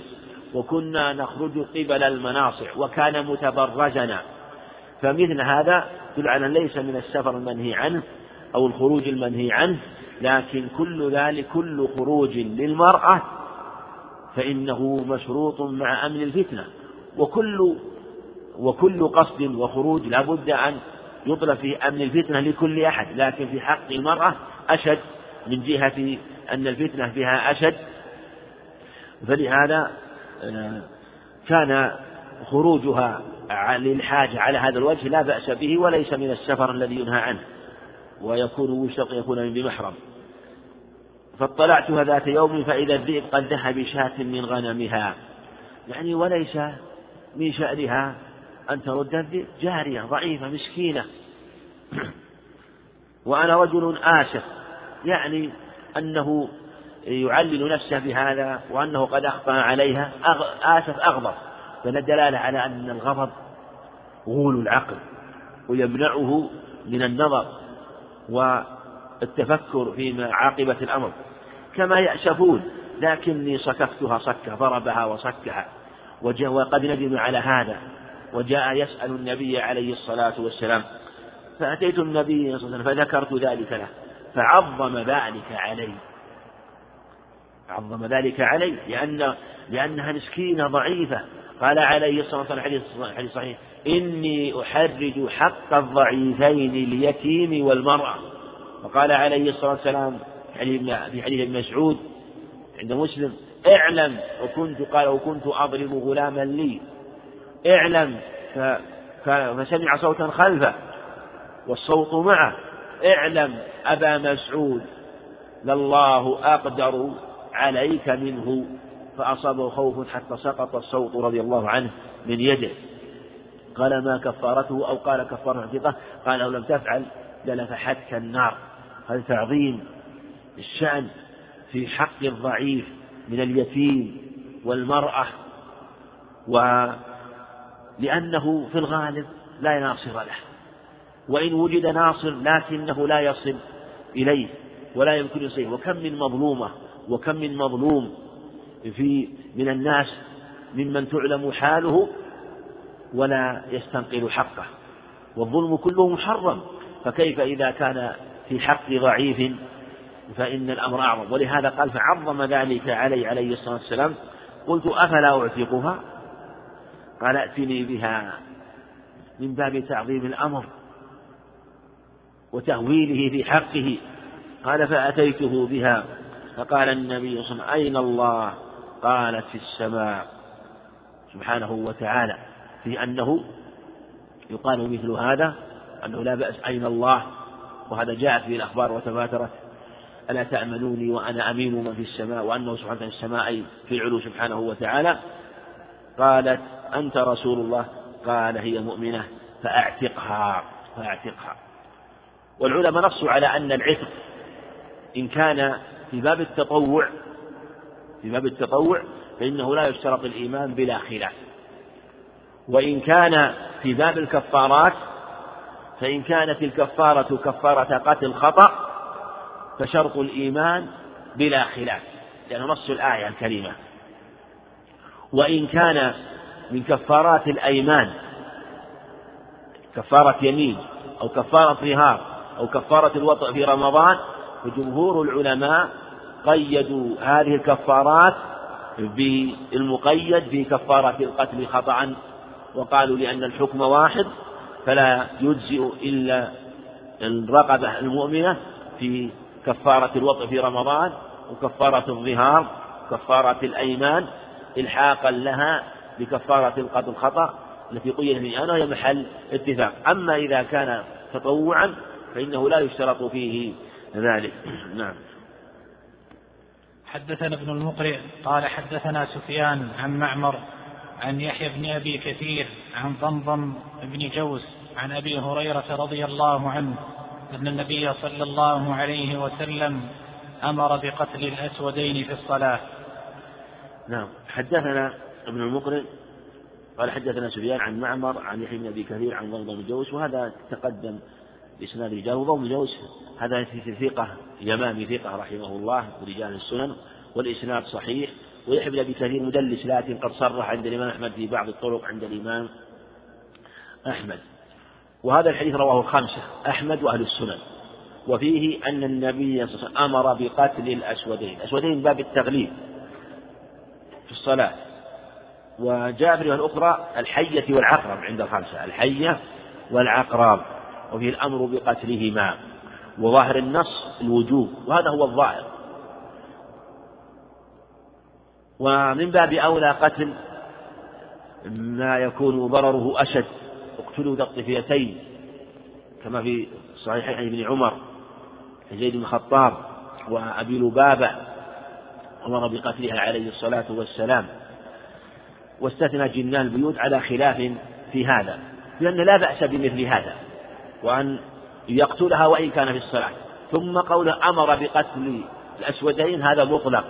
وكنا نخرج قبل المناصع وكان متبرجنا. فمثل هذا يدل على ليس من السفر المنهي عنه أو الخروج المنهي عنه لكن كل ذلك كل خروج للمرأة فإنه مشروط مع أمن الفتنة. وكل وكل قصد وخروج لا بد أن يطلب في أمن الفتنة لكل أحد لكن في حق المرأة أشد من جهة أن الفتنة فيها أشد. فلهذا آه، كان خروجها للحاجة على هذا الوجه لا بأس به وليس من السفر الذي ينهى عنه. ويكون وشق يكون من بمحرم فاطلعتها ذات يوم فإذا الذئب قد ذهب بشاة من غنمها. يعني وليس من شأنها أن ترد الذئب. جارية ضعيفة مسكينة. وأنا رجل آسف. يعني أنه يعلل نفسه بهذا وأنه قد أخطأ عليها. آسف أغضب. فالدلالة على أن الغضب غول العقل ويمنعه من النظر. والتفكر في عاقبة الأمر كما يأسفون لكني صكفتها صكة ضربها وصكها وقد ندم على هذا وجاء يسأل النبي عليه الصلاة والسلام فأتيت النبي صلى الله عليه وسلم فذكرت ذلك له فعظم ذلك علي. عظم ذلك علي لأن لأنها مسكينة ضعيفة. قال عليه الصلاة والسلام حديث صحيح إني أحرج حق الضعيفين اليتيم والمرأة. وقال عليه الصلاة والسلام في حديث ابن مسعود عند مسلم اعلم وكنت قال وكنت أضرب غلاما لي. اعلم فسمع صوتا خلفه والصوت معه. اعلم أبا مسعود لله أقدر عليك منه. فأصابه خوف حتى سقط الصوت رضي الله عنه من يده. قال ما كفارته أو قال كفارة اعتقه قال لو لم تفعل للفحتك النار. هذا تعظيم الشأن في حق الضعيف من اليتيم والمرأة. ولأنه في الغالب لا ناصر له. وإن وجد ناصر لكنه لا يصل إليه ولا يمكن يصير وكم من مظلومة وكم من مظلوم في من الناس ممن تعلم حاله ولا يستنقل حقه. والظلم كله محرم. فكيف إذا كان في حق ضعيف فإن الأمر أعظم. ولهذا قال فعظم ذلك علي عليه الصلاة والسلام. قلت أفلا أعتقها؟ قال ائتني بها من باب تعظيم الأمر وتهويله في حقه. قال فأتيته بها. فقال النبي صلى الله عليه وسلم أين الله؟ قالت في السماء. سبحانه وتعالى. في أنه يقال مثل هذا أنه لا بأس أين الله وهذا جاءت به الأخبار وتباترت ألا تأمنوني وأنا أمين من في السماء وأنه سبحانه في السماء في العلو سبحانه وتعالى. قالت أنت رسول الله. قال هي مؤمنة. فأعتقها فأعتقها. والعلماء نصوا على أن العتق إن كان في باب التطوع في باب التطوع فإنه لا يشترط الإيمان بلا خلاف. وإن كان في باب الكفارات فإن كانت الكفارة كفارة قتل خطأ فشرط الإيمان بلا خلاف لأنه نص الآية الكريمة. وإن كان من كفارات الأيمان كفارة يمين أو كفارة ظهار أو كفارة الوطء في رمضان فجمهور العلماء قيدوا هذه الكفارات بالمقيد في كفارة القتل خطأ وقالوا لأن الحكم واحد فلا يجزئ إلا الرقبة المؤمنة في كفارة الوطء في رمضان وكفارة الظهار كفارة الأيمان إلحاقا لها بكفارة القتل خطأ التي قيد في وهي محل اتفاق. أما إذا كان تطوعا فإنه لا يشترط فيه ذلك. نعم. حدثنا ابن المقرئ قال حدثنا سفيان عن معمر عن يحيى بن أبي كثير عن ضمضم بن جوس عن أبي هريرة رضي الله عنه أن النبي صلى الله عليه وسلم أمر بقتل الأسودين في الصلاة. نعم. حدثنا ابن المقرئ قال حدثنا سفيان عن معمر عن يحيى بن أبي كثير عن ضمضم بن جوس وهذا تقدم بإسناد رجال وضم جوز هذا في ثقة يمامي ثقة رحمه الله ورجال السنن والإسناد صحيح. ويحيى بن أبي كثير مدلس لكن قد صرح عند الإمام أحمد في بعض الطرق عند الإمام أحمد. وهذا الحديث رواه الخمسة أحمد وأهل السنن. وفيه أن النبي صلى الله عليه وسلم أمر بقتل الأسودين. الأسودين باب التغليب في الصلاة. وجاء في الأخرى الحية والعقرب عند الخمسة. الحية والعقرب. وفيه الأمر بقتلهما. وظاهر النص الوجوب. وهذا هو الظاهر. ومن باب أولى قتل ما يكون ضرره أشد. اقتلوا ذا الطفيتين كما في صحيح ابن عمر زيد بن الخطاب وأبي لبابة أمر بقتلها عليه الصلاة والسلام. واستثنى جنان البيوت على خلاف في هذا لأن لا بأس بمثل هذا وأن يقتلها وإن كان في الصلاة. ثم قوله أمر بقتل الأسودين هذا مطلق.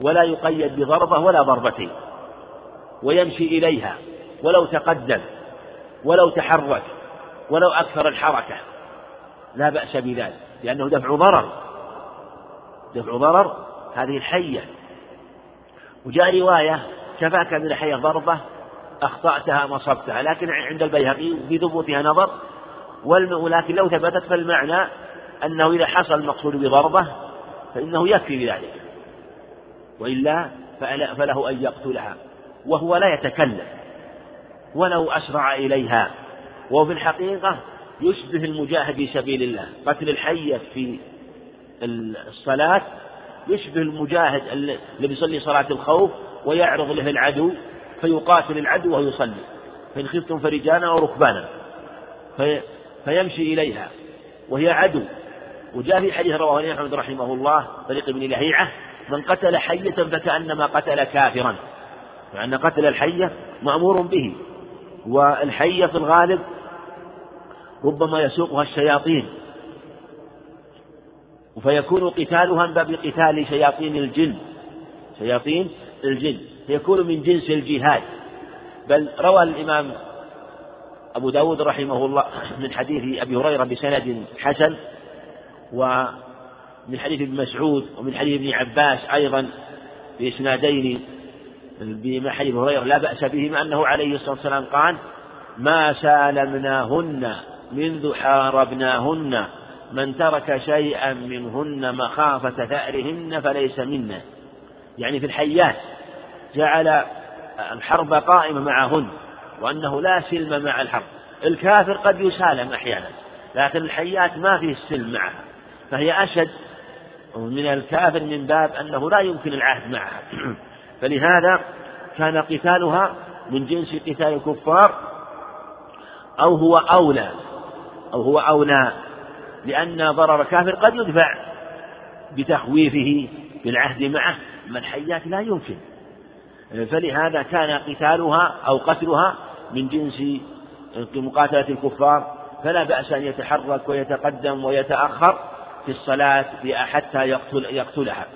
ولا يقيد بضربة ولا ضربتين ويمشي إليها ولو تقدم ولو تحرك ولو أكثر الحركة. لا بأس بذلك لأنه دفع ضرر. دفع ضرر هذه الحية. وجاء رواية كفاك من الحية ضربة أخطأتها أم أصبتها لكن عند البيهقي في ثبوتها نظر ولكن لو ثبتت فالمعنى أنه إذا حصل المقصود بضربة فإنه يكفي بذلك. وإلا فله أن يقتلها وهو لا يتكلم ولو أسرع إليها. وهو في الحقيقة يشبه المجاهد في سبيل الله. قتل الحية في الصلاة يشبه المجاهد الذي يصلي صلاة الخوف ويعرض له العدو فيقاتل العدو وهو يصلي فإن خفتم فرجالا أو ركبانا في فيمشي إليها وهي عدو. وجاء في حديث رواه أحمد رحمه الله طريق ابن لهيعة من قتل حية فكأنما قتل كافرا فأن قتل الحية مأمور به والحية في الغالب ربما يسوقها الشياطين فيكون قتالها من باب قتال شياطين الجن شياطين الجن يكون من جنس الجهاد. بل روى الإمام أبو داود رحمه الله من حديث أبي هريرة بسند حسن ومن حديث ابن مسعود ومن حديث ابن عباس أيضا بإسنادين بما حديث هريرة لا بأس بهما أنه عليه الصلاة والسلام قال ما سالمناهن منذ حاربناهن من ترك شيئا منهن مخافة ثأرهن فليس منا يعني في الحيات جعل الحرب قائمة معهن وأنه لا سلم مع الحرب. الكافر قد يسالم أحيانا لكن الحيات ما فيه السلم معها فهي أشد من الكافر من باب أنه لا يمكن العهد معها فلهذا كان قتالها من جنس قتال الكفار أو هو أولى أو هو أولى لأن ضرر الكافر قد يدفع بتخويفه بالعهد معه أما الحيات لا يمكن. فلهذا كان قتالها أو قتلها من جنس مقاتلة الكفار فلا بأس أن يتحرك ويتقدم ويتأخر. في الصلاة حتى يقتل يقتلها.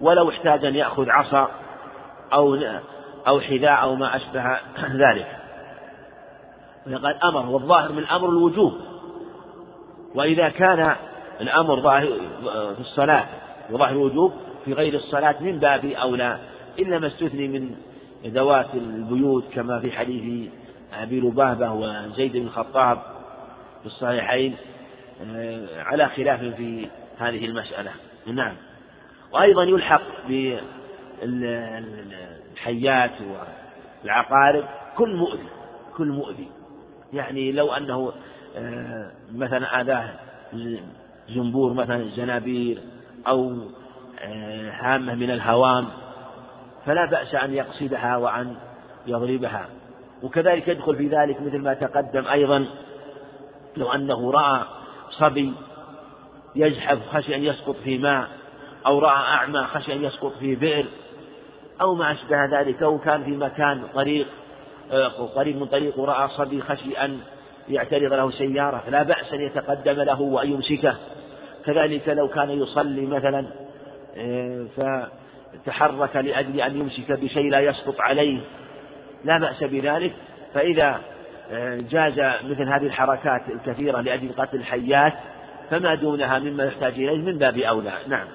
ولو احتاج أن يأخذ عصا أو أو حذاء أو ما أشبه ذلك. فقد أمر والظاهر من الأمر الوجوب. وإذا كان الأمر ظاهر في الصلاة وظاهر الوجوب في غير الصلاة من باب أولى. إلا ما استثني من ذوات البيوت كما في حديث أبي لبابة وزيد بن الخطاب في الصحيحين. على خلاف في هذه المسألة. نعم. وأيضا يلحق بالحيات والعقارب. كل مؤذي كل مؤذي. يعني لو أنه آه، مثلا آذاه زنبور مثلا الزنابير أو آه، هامة من الهوام فلا بأس أن يقصدها وأن يضربها. وكذلك يدخل في ذلك مثل ما تقدم أيضا لو أنه رأى صبي يزحف خشي أن يسقط في ماء أو رأى أعمى خشي أن يسقط في بئر أو ما أشبه ذلك أو كان في مكان طريق آه، قريب من طريق ورأى صبي خشي أن يعترض له سيارة فلا بأس أن يتقدم له وأن يمسكه. كذلك لو كان يصلي مثلا آه، فتحرك لأجل أن يمسك بشيء لا يسقط عليه لا بأس بذلك. فإذا آه، جاز مثل هذه الحركات الكثيرة لأجل قتل الحيات فما دونها مما يحتاج إليه من باب أولى. نعم.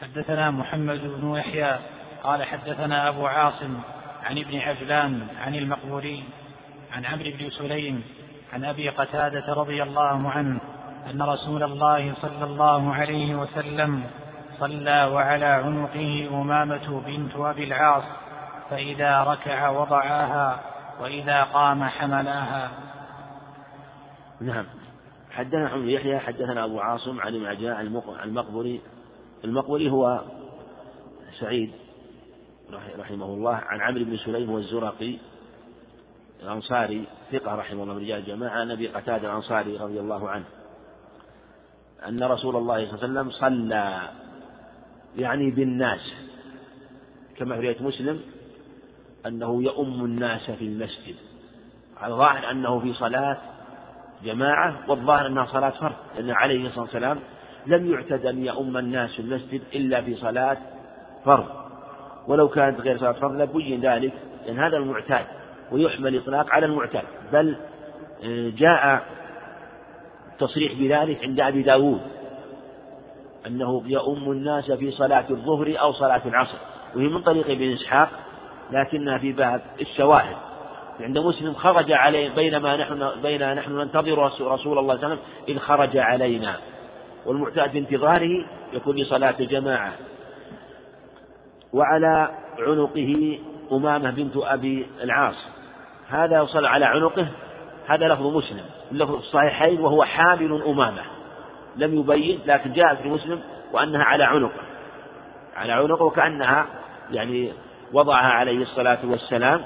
حدثنا محمد بن يحيى قال حدثنا أبو عاصم عن ابن عجلان عن المقبوري عن عمرو بن سليم عن أبي قتادة رضي الله عنه أن رسول الله صلى الله عليه وسلم صلى وعلى عنقه أمامة بنت أبي العاص فإذا ركع وضعاها وإذا قام حملاها. نعم. حدثنا عمرو يحيى حدثنا أبو عاصم عن عن المقبري. المقبري هو سعيد رحمه الله عن عمرو بن سليم والزرقي الأنصاري ثقة رحمه الله من رجال الجماعة عن أبي قتادة الأنصاري رضي الله عنه. أن رسول الله صلى الله عليه وسلم صلى يعني بالناس كما في رواية مسلم أنه يؤم الناس في المسجد. الظاهر أنه في صلاة جماعة والظاهر أنها صلاة فرد لأن عليه الصلاة والسلام لم يعتد أن يؤم الناس في المسجد إلا في صلاة فرض. ولو كانت غير صلاة فرض لبين ذلك لأن هذا المعتاد ويحمل إطلاق على المعتاد. بل آه، جاء التصريح بذلك عند أبي داود أنه يؤم الناس في صلاة الظهر أو صلاة العصر. وهي من طريق ابن إسحاق لكنها في باب الشواهد. عند مسلم خرج عليه بينما نحن بين نحن ننتظر رسول الله صلى الله عليه وسلم إذ خرج علينا. والمعتاد بانتظاره يكون لصلاة الجماعة وعلى عنقه أمامة بنت أبي العاص. هذا يصل على عنقه. هذا لفظ مسلم. لفظ الصحيحين وهو حامل أمامة. لم يبين لكن جاء في مسلم وأنها على عنقه. على عنقه وكأنها يعني وضعها عليه الصلاة والسلام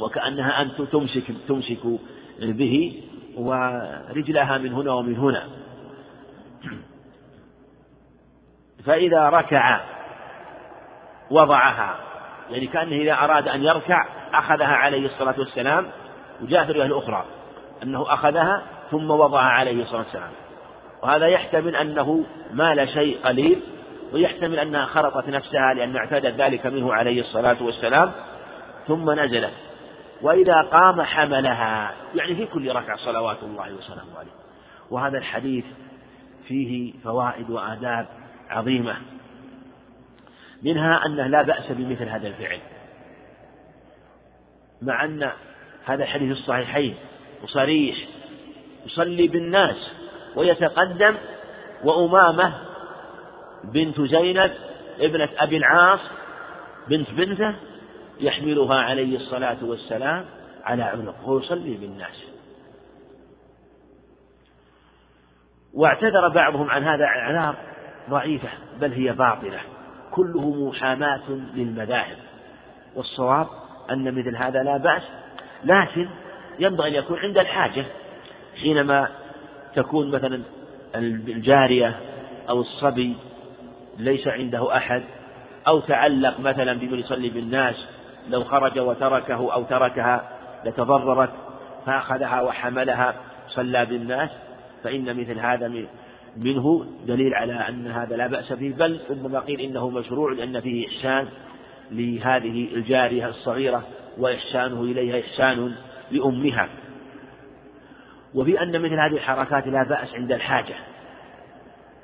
وكأنها أنت تمسك تمسك به ورجلها من هنا ومن هنا. فإذا ركع وضعها يعني كأنه إذا أراد أن يركع أخذها عليه الصلاة والسلام وجاء في الرواية الأخرى أنه أخذها ثم وضعها عليه الصلاة والسلام. وهذا يحتمل أنه مال شيء قليل ويحتمل أنها خرطت نفسها لأن اعتادت ذلك منه عليه الصلاة والسلام ثم نزلت. وإذا قام حملها يعني في كل ركعة صلوات الله وسلامه عليه. وهذا الحديث فيه فوائد وآداب عظيمة. منها أنه لا بأس بمثل هذا الفعل. مع أن هذا الحديث الصحيحين وصريح يصلي بالناس ويتقدم وأمامة بنت زينب ابنة أبي العاص بنت بنته يحملها عليه الصلاة والسلام على عنقه ويصلي بالناس. واعتذر بعضهم عن هذا اعذار ضعيفة بل هي باطلة. كله محاماة للمذاهب. والصواب أن مثل هذا لا بأس لكن ينبغي أن يكون عند الحاجة. حينما تكون مثلا الجارية أو الصبي ليس عنده أحد أو تعلق مثلا بمن يصلي بالناس لو خرج وتركه أو تركها لتضررت فأخذها وحملها صلى بالناس فإن مثل هذا منه دليل على أن هذا لا بأس به بل ربما قيل إنه مشروع لأن فيه إحسان لهذه الجارية الصغيرة وإحسانه إليها إحسان لأمها. وبأن مثل هذه الحركات لا بأس عند الحاجة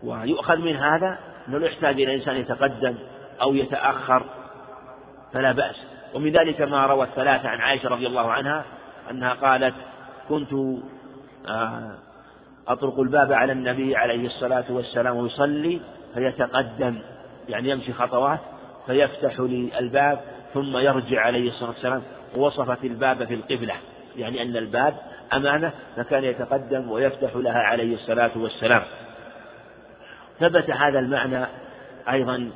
ويؤخذ من هذا أنه لا يحتاج إلى إنسان يتقدم أو يتأخر فلا بأس. ومن ذلك ما روى الثلاثة عن عائشة رضي الله عنها أنها قالت كنت آه، أطرق الباب على النبي عليه الصلاة والسلام ويصلي فيتقدم يعني يمشي خطوات فيفتح لي الباب ثم يرجع عليه الصلاة والسلام. ووصفت الباب في القبلة يعني أن الباب أمامه فكان يتقدم ويفتح لها عليه الصلاة والسلام. ثبت هذا المعنى أيضا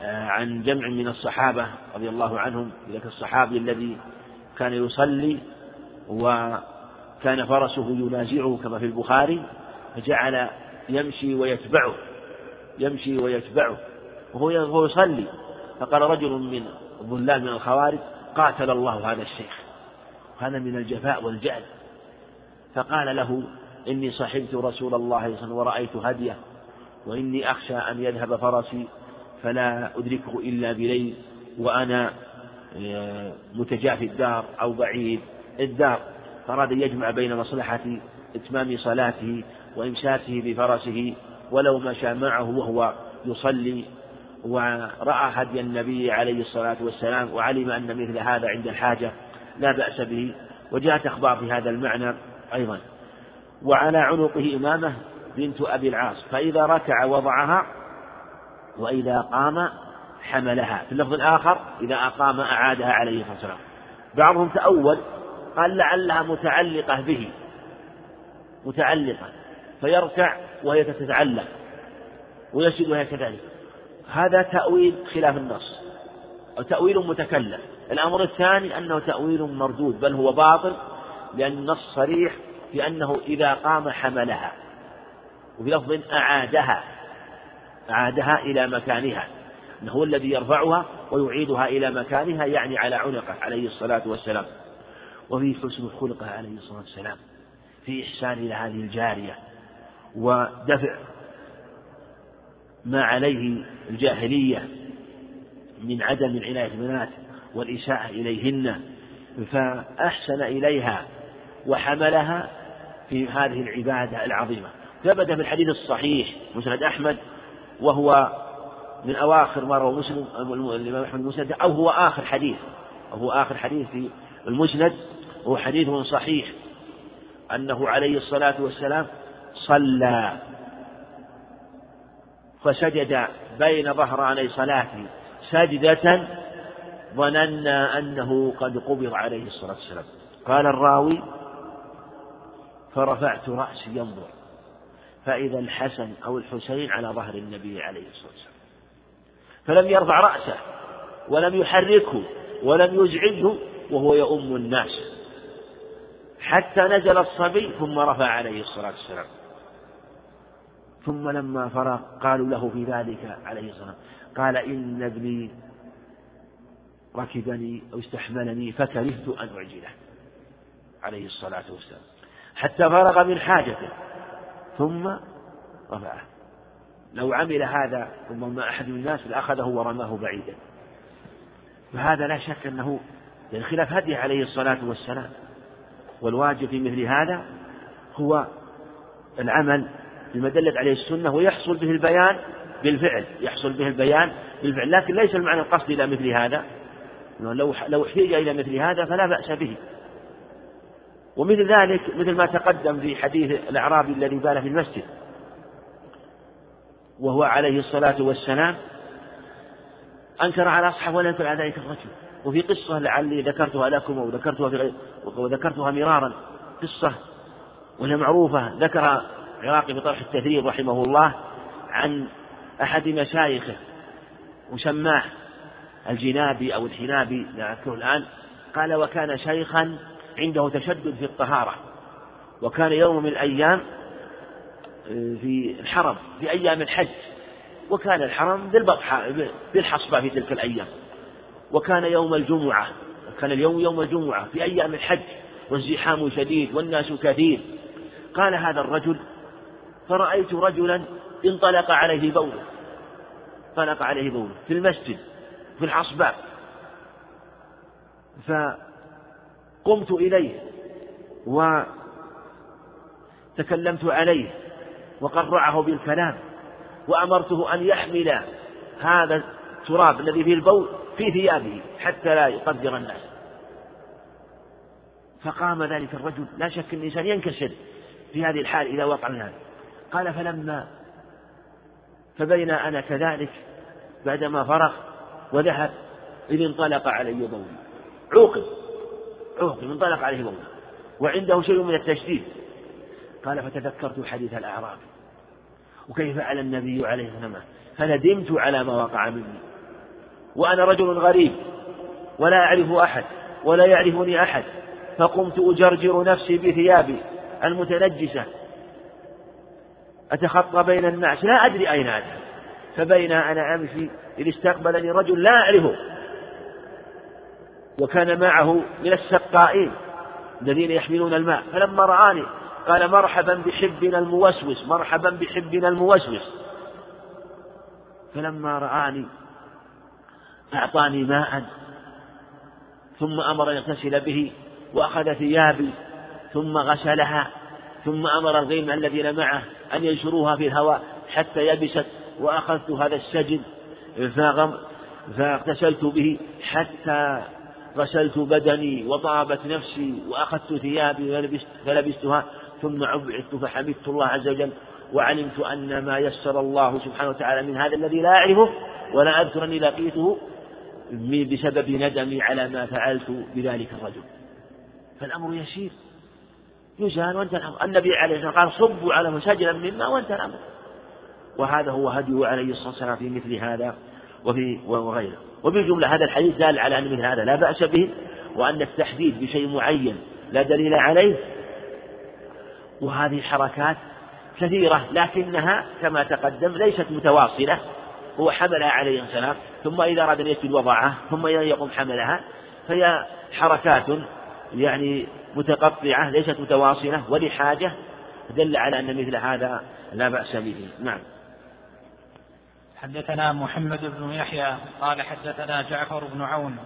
آه، عن جمع من الصحابة رضي الله عنهم ذلك الصحابي الذي كان يصلي وكان فرسه ينازعه كما في البخاري فجعل يمشي ويتبعه يمشي ويتبعه وهو يصلي. فقال رجل من ظلال من الخوارج قاتل الله هذا الشيخ هذا من الجفاء والجهل. فقال له إني صحبت رسول الله صلى الله عليه وسلم ورأيت هديه. وإني أخشى أن يذهب فرسي فلا أدركه إلا بليل وأنا آه، متجافي الدار أو بعيد. الدار فأراد أن يجمع بين مصلحة إتمام صلاته وإمساكه بفرسه ولو مشى معه وهو يصلي. ورأى هدي النبي عليه الصلاة والسلام وعلم أن مثل هذا عند الحاجة لا بأس به. وجاءت أخبار في هذا المعنى أيضا. وعلى عنقه إمامة بنت أبي العاص فإذا ركع وضعها وإذا قام حملها. في اللفظ الآخر إذا أقام أعادها عليه الصلاة والسلام. بعضهم تأول قال لعلها متعلقة به. متعلقة. فيركع وهي تتعلق. ويسجد وهي كذلك. هذا تأويل خلاف النص. أو تأويل متكلم الأمر الثاني أنه تأويل مردود بل هو باطل لأن النص صريح في أنه إذا قام حملها. وفي لفظ أعادها أعادها إلى مكانها أنه هو الذي يرفعها ويعيدها إلى مكانها يعني على عنقه عليه الصلاة والسلام. وفي حسن خلقه عليه الصلاة والسلام في إحسان إلى هذه الجارية ودفع ما عليه الجاهلية من عدم عناية البنات والإساءة إليهن فأحسن إليها وحملها في هذه العبادة العظيمة. ثبت في الحديث الصحيح مسند أحمد وهو من أواخر ما روى مسلم الإمام أحمد المسند أو هو آخر حديث أو هو آخر حديث في المسند وهو حديث صحيح أنه عليه الصلاة والسلام صلى فسجد بين ظهراني صلاته سجدة ظننا أنه قد قبض عليه الصلاة والسلام. قال الراوي فرفعت رأسي ينظر فإذا الحسن أو الحسين على ظهر النبي عليه الصلاة والسلام. فلم يرفع رأسه ولم يحركه ولم يزعجه وهو يؤم الناس. حتى نزل الصبي ثم رفع عليه الصلاة والسلام. ثم لما فرغ قالوا له في ذلك عليه الصلاة والسلام قال إن ابني ركبني أو استحملني فكرهت أن أعجله عليه الصلاة والسلام. حتى فرغ من حاجته. ثم رفعه. لو عمل هذا ثم أحد من الناس لأخذه ورماه بعيدا. فهذا لا شك أنه من خلاف هديه عليه الصلاة والسلام. والواجب في مثل هذا هو العمل بما دلت عليه السنة ويحصل به البيان بالفعل يحصل به البيان بالفعل. لكن ليس المعنى القصد إلى مثل هذا. لو لو احتيج إلى مثل هذا فلا بأس به. ومثل ذلك مثل ما تقدم في حديث الأعرابي الذي بال في المسجد وهو عليه الصلاة والسلام أنكر على أصحابه ولا ينكر على ذلك الرجل. وفي قصة لعلي ذكرتها لكم أو ذكرتها في وذكرتها مرارا قصة وهي معروفة. ذكر العراقي في طرح التثريب رحمه الله عن أحد مشايخه وسماه الجنابي أو الحنابي لا أذكره الآن قال وكان شيخا عنده تشدد في الطهارة. وكان يوم من الأيام آه، في الحرم في أيام الحج. وكان الحرم بالبطحة بالحصبة في تلك الأيام. وكان يوم الجمعة كان اليوم يوم الجمعة في أيام الحج. والزحام شديد والناس كثير. قال هذا الرجل فرأيت رجلا انطلق عليه بوله. انطلق عليه بوله في المسجد في الحصباء فقمت إليه وتكلمت عليه وقرعه بالكلام وأمرته أن يحمل هذا التراب الذي فيه البول في ثيابه حتى لا يقدر الناس. فقام ذلك الرجل لا شك أن الإنسان ينكسر في هذه الحال إذا وقع هذا قال فلما فبين أنا كذلك بعدما فرغ وذهب إذ انطلق علي بولي عوقب. عوقب انطلق عليه بولي وعنده شيء من التشديد. قال فتذكرت حديث الأعراب. وكيف فعل النبي عليه الصلاة والسلام فندمت على ما وقع مني. وأنا رجل غريب ولا أعرف أحد ولا يعرفني أحد. فقمت أجرجر نفسي بثيابي المتنجسة. أتخطى بين الناس لا أدري أين أذهب. فبين أنا أمشي إذ استقبلني رجل لا أعرفه. وكان معه من السقائين الذين يحملون الماء. فلما رآني قال مرحبا بحبنا الموسوس مرحبا بحبنا الموسوس. فلما رآني أعطاني ماء ثم أمر أن يغتسل به وأخذ ثيابي ثم غسلها ثم أمر الغيم الذين معه أن ينشروها في الهواء حتى يبست وأخذت هذا السجن فاغتسلت به حتى غسلت بدني وطابت نفسي وأخذت ثيابي فلبستها ثم عبعثت فحمدت الله عز وجل وعلمت أن ما يسر الله سبحانه وتعالى من هذا الذي لا أعرفه ولا أذكر أني لقيته بسبب ندمي على ما فعلت بذلك الرجل. فالأمر يسير. يزال وانتهى الأمر. النبي عليه الصلاة والسلام قال صبوا على سجلا مما وانتهى الأمر. وهذا هو هديه عليه الصلاة والسلام في مثل هذا وفي وغيره. وبالجملة هذا الحديث دال على أن مثل هذا لا بأس به وأن التحديد بشيء معين لا دليل عليه. وهذه الحركات كثيرة لكنها كما تقدم ليست متواصلة. هو حملها عليه السلام ثم إذا أراد أن يسجد وضعها ثم يقوم حملها فهي حركات يعني متقطعة ليست متواصلة ولحاجة دل على أن مثل هذا لا بأس به. نعم. حدثنا محمد بن يحيى قال حدثنا جعفر بن عون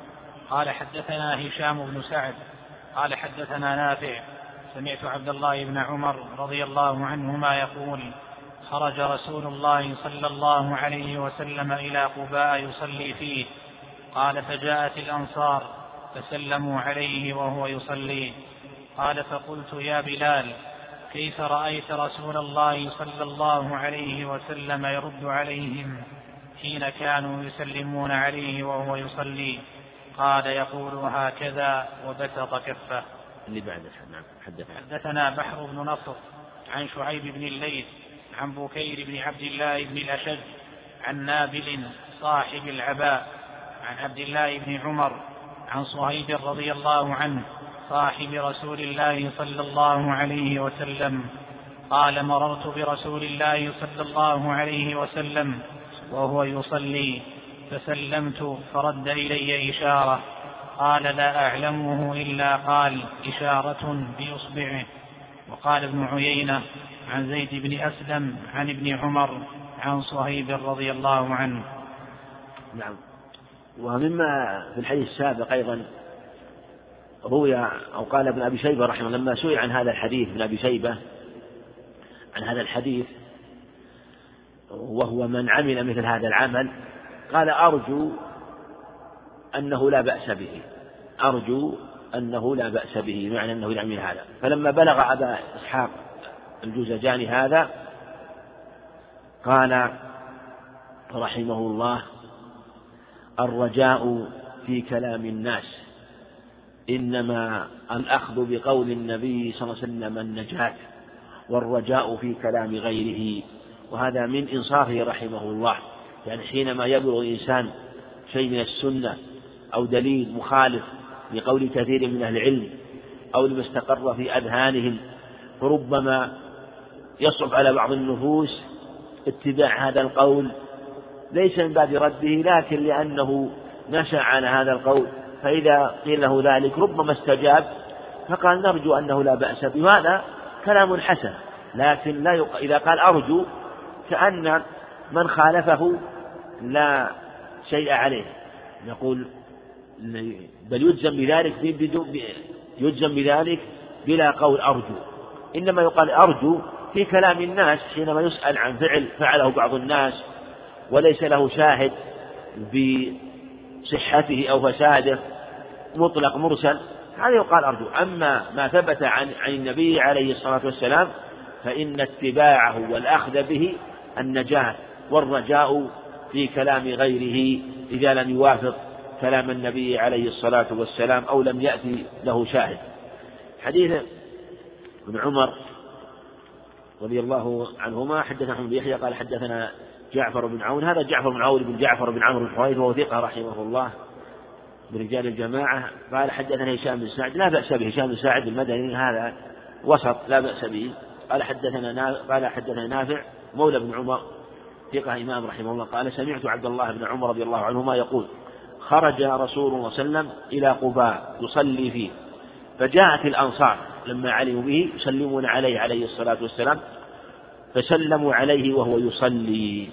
قال حدثنا هشام بن سعد قال حدثنا نافع سمعت عبد الله بن عمر رضي الله عنهما يقول خرج رسول الله صلى الله عليه وسلم إلى قباء يصلي فيه قال فجاءت الأنصار فسلموا عليه وهو يصلي قال فقلت يا بلال كيف رأيت رسول الله صلى الله عليه وسلم يرد عليهم حين كانوا يسلمون عليه وهو يصلي؟ قال يقول هكذا وبسط كفه. اللي بعد نعم حدثنا بحر بن نصر عن شعيب بن الليث عن بكير بن عبد الله بن الأشج عن نابل صاحب العباء عن عبد الله بن عمر عن صهيب رضي الله عنه صاحب رسول الله صلى الله عليه وسلم. قال مررت برسول الله صلى الله عليه وسلم وهو يصلي. فسلمت فرد إلي إشارة. قال لا أعلمه إلا قال إشارة بإصبعه. وقال ابن عيينة عن زيد بن أسلم عن ابن عمر عن صهيب رضي الله عنه. نعم. ومما في الحديث السابق أيضا روي أو قال ابن أبي شيبة رحمه لما سئل عن هذا الحديث ابن أبي شيبة عن هذا الحديث وهو من عمل مثل هذا العمل قال أرجو أنه لا بأس به أرجو أنه لا بأس به معنى أنه يعمل هذا. فلما بلغ أبا إسحاق الجوزجاني هذا قال رحمه الله الرجاء في كلام الناس. إنما الأخذ بقول النبي صلى الله عليه وسلم النجاة والرجاء في كلام غيره وهذا من إنصافه رحمه الله. يعني حينما يبلغ الإنسان شيء من السنة أو دليل مخالف لقول كثير من أهل العلم أو لما استقر في أذهانهم فربما يصعب على بعض النفوس اتباع هذا القول ليس من باب رده لكن لأنه نشأ على هذا القول. فإذا قيل له ذلك ربما استجاب فقال نرجو أنه لا بأس به وهذا كلام حسن لكن لا يق... إذا قال أرجو كأن من خالفه لا شيء عليه. نقول بل يجزم بذلك بدون يجزم بذلك بلا قول أرجو. إنما يقال أرجو في كلام الناس حينما يسأل عن فعل فعله بعض الناس وليس له شاهد بصحته أو فساده مطلق مرسل هذا يقال أرجو. أما ما ثبت عن عن النبي عليه الصلاة والسلام فإن اتباعه والأخذ به النجاة والرجاء في كلام غيره إذا لم يوافق كلام النبي عليه الصلاة والسلام أو لم يأتي له شاهد. حديث ابن عمر رضي الله عنهما حدثنا محمد بن يحيى قال حدثنا جعفر بن عون هذا جعفر بن عون بن جعفر بن عمرو بن حويث وهو ثقة رحمه الله من رجال الجماعة. قال حدثنا هشام بن سعد لا بأس به هشام بن سعد المدني هذا وسط لا بأس به. قال حدثنا قال حدثنا نافع مولى بن عمر ثقة إمام رحمه الله. قال سمعت عبد الله بن عمر رضي الله عنهما يقول خرج رسول الله صلى الله عليه وسلم إلى قباء يصلي فيه فجاءت الأنصار لما علموا به يسلمون عليه عليه الصلاة والسلام فسلموا عليه وهو يصلي.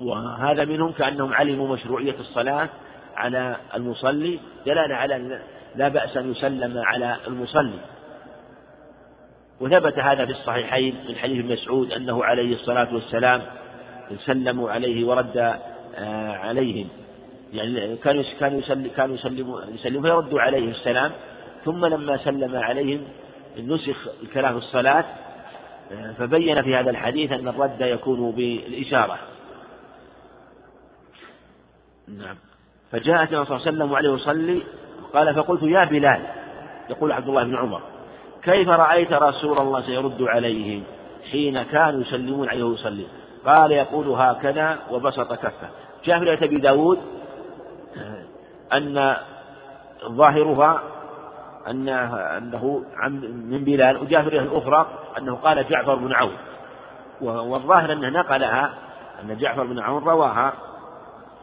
وهذا منهم كأنهم علموا مشروعية الصلاة على المصلي دلالة على لا بأس أن يسلم على المصلي. وثبت هذا في الصحيحين من حديث مسعود أنه عليه الصلاة والسلام سلموا عليه ورد آه، عليهم. يعني كانوا كانوا كانوا يسلموا فيردوا عليه السلام. ثم لما سلم عليهم نسخ الكلام الصلاة آه، فبين في هذا الحديث أن الرد يكون بالإشارة. نعم. فجاءت النبي صلى الله عليه وسلم وعليه يصلي قال فقلت يا بلال يقول عبد الله بن عمر كيف رأيت رسول الله سيرد عليهم حين كانوا يسلمون عليه ويصلي؟ قال يقول هكذا وبسط كفه. جاء في أبي داود أن ظاهرها أنه, أنه من بلال وجاء في الأخرى أنه قال جعفر بن عون. والظاهر أنه نقلها أن جعفر بن عون رواها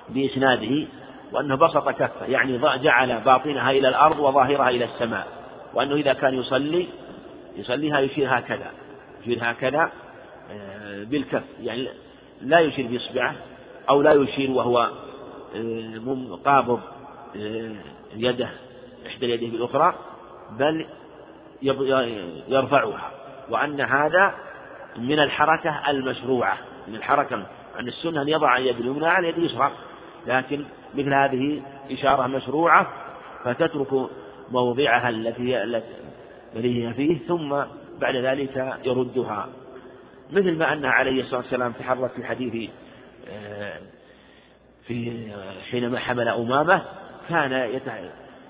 بإسناده وأنه بسط كفه يعني جعل باطنها إلى الأرض وظاهرها إلى السماء وأنه إذا كان يصلي يصليها يشير هكذا يشير هكذا آه، بالكف يعني لا يشير بإصبعه أو لا يشير وهو آه، قابض آه، يده إحدى يديه بالأخرى بل يرفعها وأن هذا من الحركة المشروعة من الحركة أن السنة أن يضع يد اليمنى على يد اليسرى. لكن مثل هذه إشارة مشروعة فتترك موضعها التي التي هي فيه ثم بعد ذلك يردها. مثل ما أن عليه الصلاة والسلام تحرك في حديث آه، في حينما حمل أمامة كان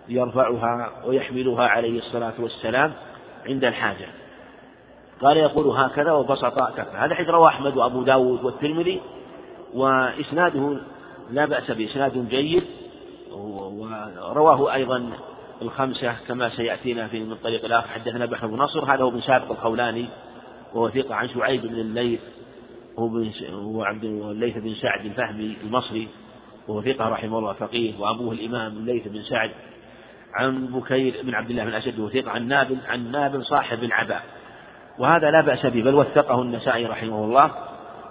يرفعها ويحملها عليه الصلاة والسلام عند الحاجة. قال يقول هكذا وبسط كفه هذا حديث رواه أحمد وأبو داود والترمذي وإسناده لا بأس به إسناد جيد ورواه أيضا الخمسة كما سيأتينا في من طريق الآخر. حدثنا بحر بن نصر هذا هو بن سابق الخولاني وهو ثقة عن شعيب بن الليث هو عبد الليث بن سعد الفهمي المصري وهو ثقة رحمه الله فقيه. وأبوه الإمام الليث بن سعد عن بكير بن عبد الله بن أسد وهو ثقة عن نابل عن نابل صاحب العباء. وهذا لا بأس به بل وثقه النسائي رحمه الله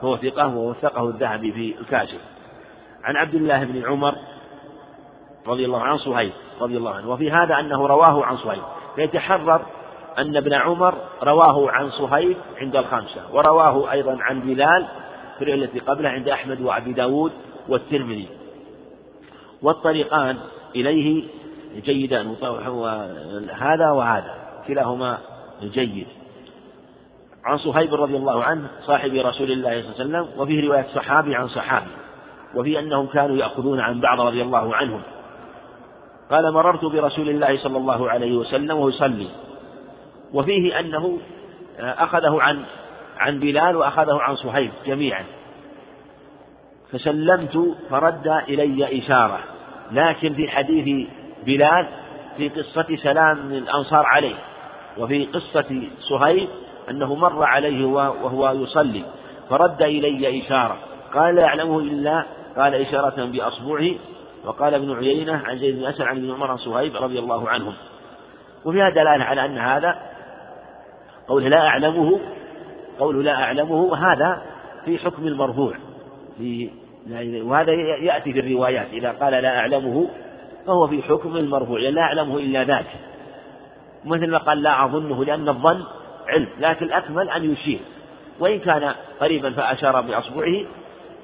هو ثقة ووثقه الذهبي في الكاشف عن عبد الله بن عمر رضي الله عنه صهيب رضي الله عنه. وفي هذا أنه رواه عن صهيب. فيتحرر أن ابن عمر رواه عن صهيب عند الخمسة ورواه أيضا عن بلال في التي قبله عند أحمد وأبي داود والترمذي. والطريقان إليه جيدان هذا وهذا كلاهما جيد. عن صهيب رضي الله عنه صاحب رسول الله صلى الله عليه وسلم وفيه رواية صحابي عن صحابي. وفي أنهم كانوا يأخذون عن بعض رضي الله عنهم. قال مررت برسول الله صلى الله عليه وسلم وهو يصلي وفيه أنه أخذه عن عن بلال وأخذه عن صهيب جميعا. فسلمت فرد إلي إشارة. لكن في حديث بلال في قصة سلام الأنصار عليه وفي قصة صهيب أنه مر عليه وهو يصلي. فرد إلي إشارة. قال لا يعلمه إلا قال إشارة بأصبعه وقال ابن عيينة عن زيد بن أسد عن ابن عمر صهيب رضي الله عنهم. وفيها دلالة على أن هذا قوله لا أعلمه قوله لا أعلمه هذا في حكم المرفوع. في وهذا يأتي في الروايات إذا قال لا أعلمه فهو في حكم المرفوع لا يعلمه إلا ذاته مثل ما قال لا أظنه لأن الظن علم لكن الأكمل أن يشير. وإن كان قريبا فأشار بأصبعه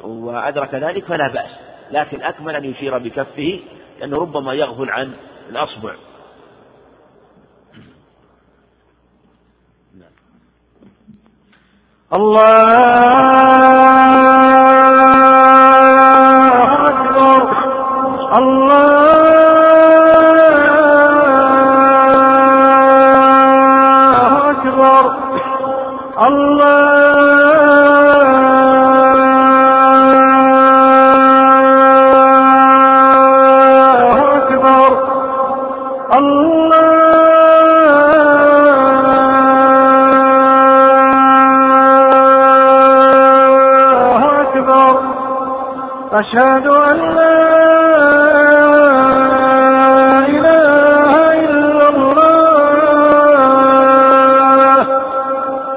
وأدرك ذلك فلا بأس. لكن أكمل أن يشير بكفه لأنه ربما يغفل عن الأصبع. الله أشهد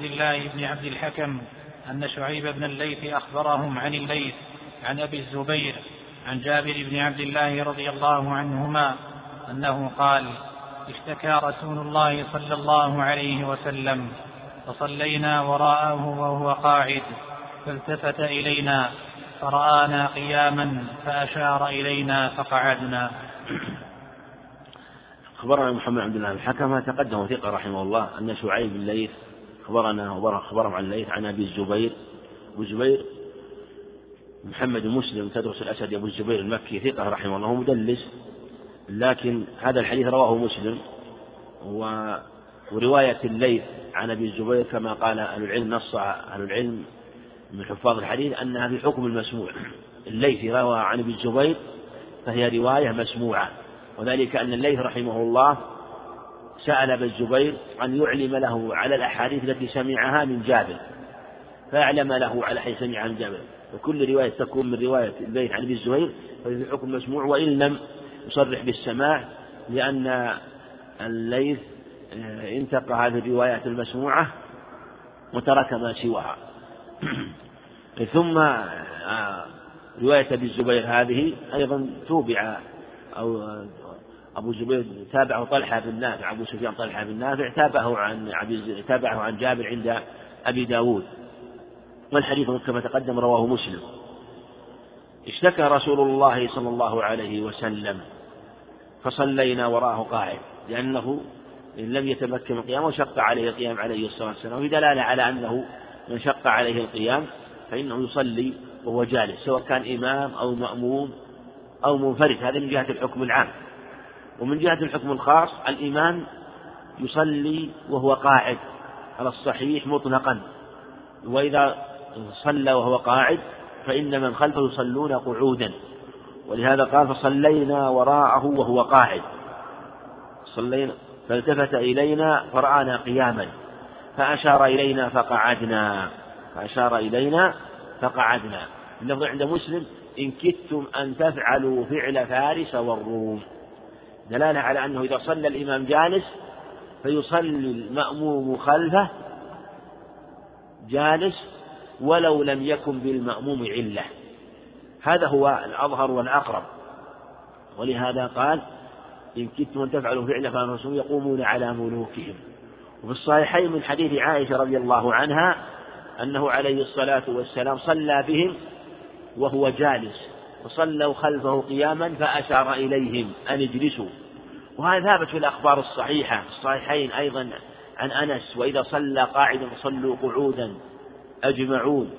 عبد الله بن عبد الحكم أن شعيب بن الليث أخبرهم عن الليث عن أبي الزبير عن جابر بن عبد الله رضي الله عنهما أنه قال اشتكى رسول الله صلى الله عليه وسلم فصلينا وراءه وهو قاعد فالتفت إلينا فرآنا قياما فأشار إلينا فقعدنا. أخبرنا محمد عبد الله الحكم تقدم ثقة رحمه الله أن شعيب الليث أخبرنا أخبرهم عن الليث عن أبي الزبير. أبو الزبير محمد مسلم تدرس الأسد أبو الزبير المكي ثقة رحمه الله مدلس. لكن هذا الحديث رواه مسلم. و ورواية الليث عن أبي الزبير كما قال أهل العلم نص أهل العلم من حفاظ الحديث أنها في حكم المسموع. الليث روى عن أبي الزبير فهي رواية مسموعة. وذلك أن الليث رحمه الله سأل ابن الزبير أن يعلم له على الأحاديث التي سمعها من جابر فأعلم له على حيث سمعها من جابر. وكل رواية تكون من رواية الليث عن ابن الزبير فهي حكم مسموع وإن لم يصرح بالسماع لأن الليث آه، انتقى هذه الروايات المسموعة وترك ما سواها. ثم آه، رواية أبي الزبير هذه أيضا توبع أو أبو زبير تابعه طلحة بن نافع أبو سفيان طلحة بن نافع تابعه عن تابعه عن جابر عند أبي داود. والحديث كما تقدم رواه مسلم. اشتكى رسول الله صلى الله عليه وسلم فصلينا وراءه قاعد لأنه إن لم يتمكن من القيام وشق عليه القيام عليه الصلاة والسلام. وفي دلالة على أنه من شق عليه القيام فإنه يصلي وهو جالس سواء كان إمام أو مأموم أو منفرد. هذا من جهة الحكم العام. ومن جهة الحكم الخاص الإمام يصلي وهو قاعد. على الصحيح مطلقا. وإذا صلى وهو قاعد فإن من خلفه يصلون قعودا. ولهذا قال فصلينا وراءه وهو قاعد. صلينا فالتفت إلينا فرآنا قياما. فأشار إلينا فقعدنا. فأشار إلينا فقعدنا. اللفظ عند مسلم إن كدتم أن تفعلوا فعل فارس والروم. دلالة على أنه إذا صلى الإمام جالس فيصلي المأموم خلفه جالس ولو لم يكن بالمأموم علة. هذا هو الأظهر والأقرب. ولهذا قال إن كدتم أن تفعلوا فعل فالرسول يقومون على ملوكهم. وفي الصحيحين من حديث عائشة رضي الله عنها أنه عليه الصلاة والسلام صلى بهم وهو جالس. وصلوا خلفه قياما فأشار إليهم أن اجلسوا. وهذا ثابت في الأخبار الصحيحة الصحيحين أيضا عن أنس وإذا صلى قاعدا صلوا قعودا أجمعون.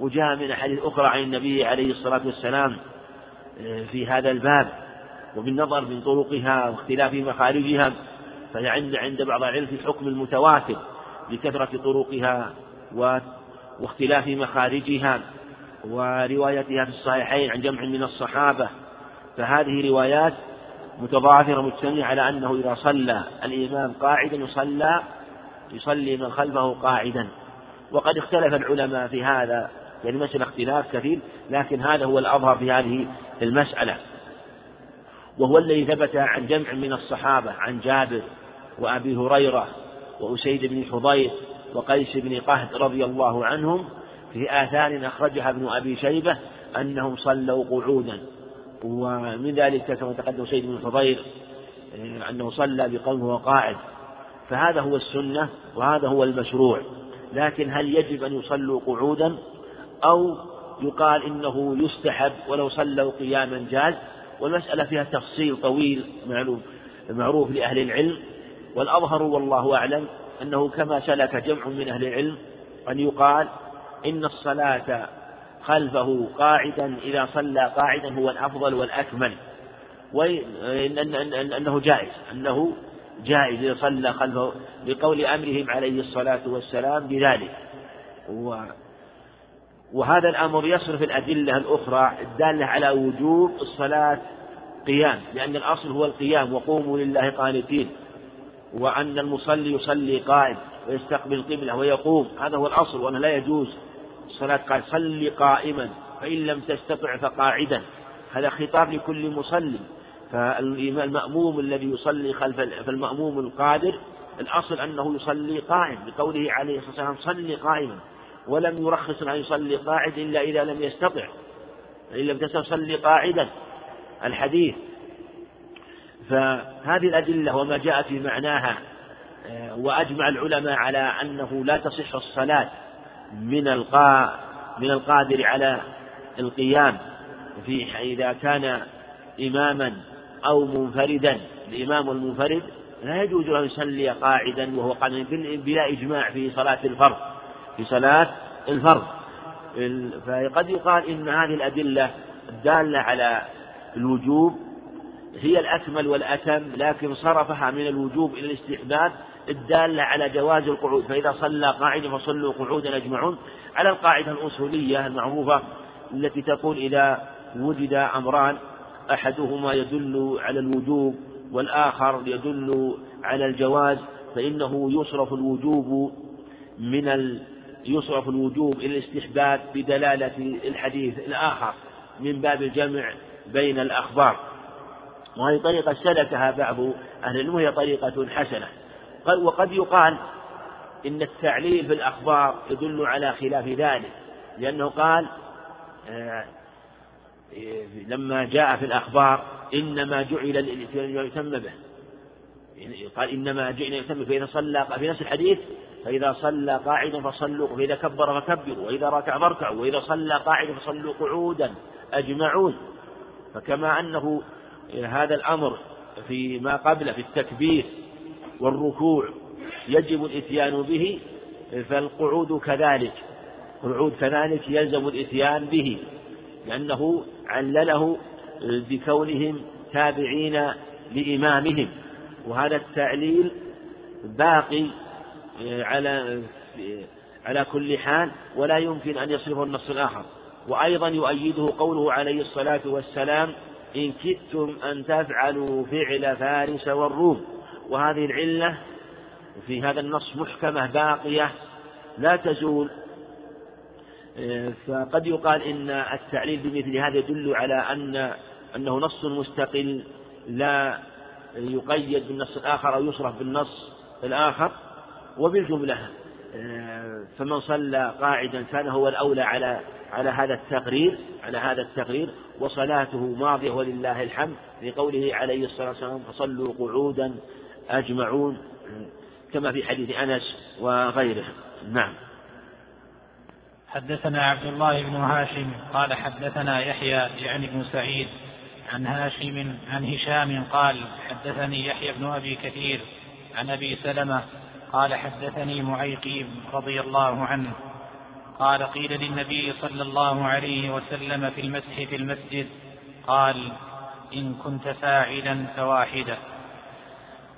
وجاء من أحاديث أخرى عن النبي عليه الصلاة والسلام آه، في هذا الباب. وبالنظر من طرقها واختلاف مخارجها فعند عند بعض العلم في حكم المتواتر لكثرة طرقها واختلاف مخارجها. وروايتها في الصحيحين عن جمع من الصحابة فهذه روايات متضافرة مجتمعة على أنه إذا صلى الإمام قاعدا يصلى يصلي من خلفه قاعدا. وقد اختلف العلماء في هذا يعني مسألة اختلاف كثير لكن هذا هو الأظهر في هذه المسألة. وهو الذي ثبت عن جمع من الصحابة عن جابر وأبي هريرة وأسيد بن حضير وقيس بن قهد رضي الله عنهم في آثار أخرجها ابن أبي شيبة أنهم صلوا قعودا. ومن ذلك كما تقدم سيد بن حضير آه، أنه صلى بقومه وقاعد فهذا هو السنة وهذا هو المشروع. لكن هل يجب أن يصلوا قعودا؟ أو يقال إنه يستحب ولو صلوا قياما جاز؟ والمسألة فيها تفصيل طويل معلوم معروف لأهل العلم. والأظهر والله أعلم أنه كما سلك جمع من أهل العلم أن يقال إن الصلاة خلفه قاعدا إذا صلى قاعدا هو الأفضل والأكمل. وإن أنه جائز أنه جائز إذا صلى خلفه بقول أمرهم عليه الصلاة والسلام بذلك. وهذا الأمر يصرف الأدلة الأخرى الدالة على وجوب الصلاة قيام لأن الأصل هو القيام وقوموا لله قانتين. وأن المصلي يصلي قائم ويستقبل القبلة ويقوم هذا هو الأصل وأنه لا يجوز الصلاة قال صل قائما. فإن لم تستطع فقاعدا. هذا خطاب لكل مصلي. فالمأموم الذي يصلي خلف فالمأموم القادر الأصل أنه يصلي قائم. بقوله عليه الصلاة والسلام صل قائما. ولم يرخص أن يصلي قاعد إلا إذا لم يستطع. فإن لم تستطع صلي قاعدا. الحديث. فهذه الأدلة وما جاء في معناها آه، وأجمع العلماء على أنه لا تصح الصلاة من القا من القادر على القيام في إذا كان إماما أو منفردا. الإمام المنفرد لا يجوز أن يصلي قاعدا وهو قاعد بلا إجماع في صلاة الفرض في صلاة الفرض. فقد يقال إن هذه الأدلة الدالة على الوجوب هي الأكمل والأتم لكن صرفها من الوجوب إلى الاستحباب الدالة على جواز القعود فإذا صلى قاعدا فصلوا قعودا أجمعون على القاعدة الأصولية المعروفة التي تقول إذا وجد أمران أحدهما يدل على الوجوب والآخر يدل على الجواز فإنه يصرف الوجوب من ال... يصرف الوجوب إلى الاستحباب بدلالة الحديث الآخر من باب الجمع بين الأخبار. وهذه طريقة سلكها بعض أهل العلم وهي طريقة حسنة. وقد يقال إن التعليل في الأخبار يدل على خلاف ذلك لأنه قال آه، لما جاء في الأخبار إنما جعل الإتيان به. قال إنما جئنا يتم فإذا صلى في نفس الحديث فإذا صلى قاعدا فصلوا فإذا كبر فكبروا وإذا ركع فاركعوا وإذا صلى قاعدا فصلوا قعودا أجمعون. فكما أنه هذا الأمر فيما قبل في التكبير والركوع يجب الإتيان به فالقعود كذلك. القعود كذلك يلزم الإتيان به لأنه علله بكونهم تابعين لإمامهم. وهذا التعليل باقي على على كل حال ولا يمكن أن يصرفه النص الآخر. وأيضا يؤيده قوله عليه الصلاة والسلام إن كدتم أن تفعلوا فعل فارس والروم وهذه العلة في هذا النص محكمة باقية لا تزول. فقد يقال إن التعليل بمثل هذا يدل على أن أنه نص مستقل لا يقيد بالنص الآخر أو يصرف بالنص الآخر. وبالجملة فمن صلى قاعدا كان هو الأولى على على هذا التقرير على هذا التقرير وصلاته ماضية ولله الحمد لقوله عليه الصلاة والسلام فصلوا قعودا أجمعون كما في حديث أنس وغيره. نعم. حدثنا عبد الله بن هاشم قال حدثنا يحيى يعني بن سعيد عن هاشم عن هشام قال حدثني يحيى بن أبي كثير عن أبي سلمة قال حدثني معيقيب رضي الله عنه قال قيل للنبي صلى الله عليه وسلم في المسح في المسجد قال إن كنت فاعلا فواحدة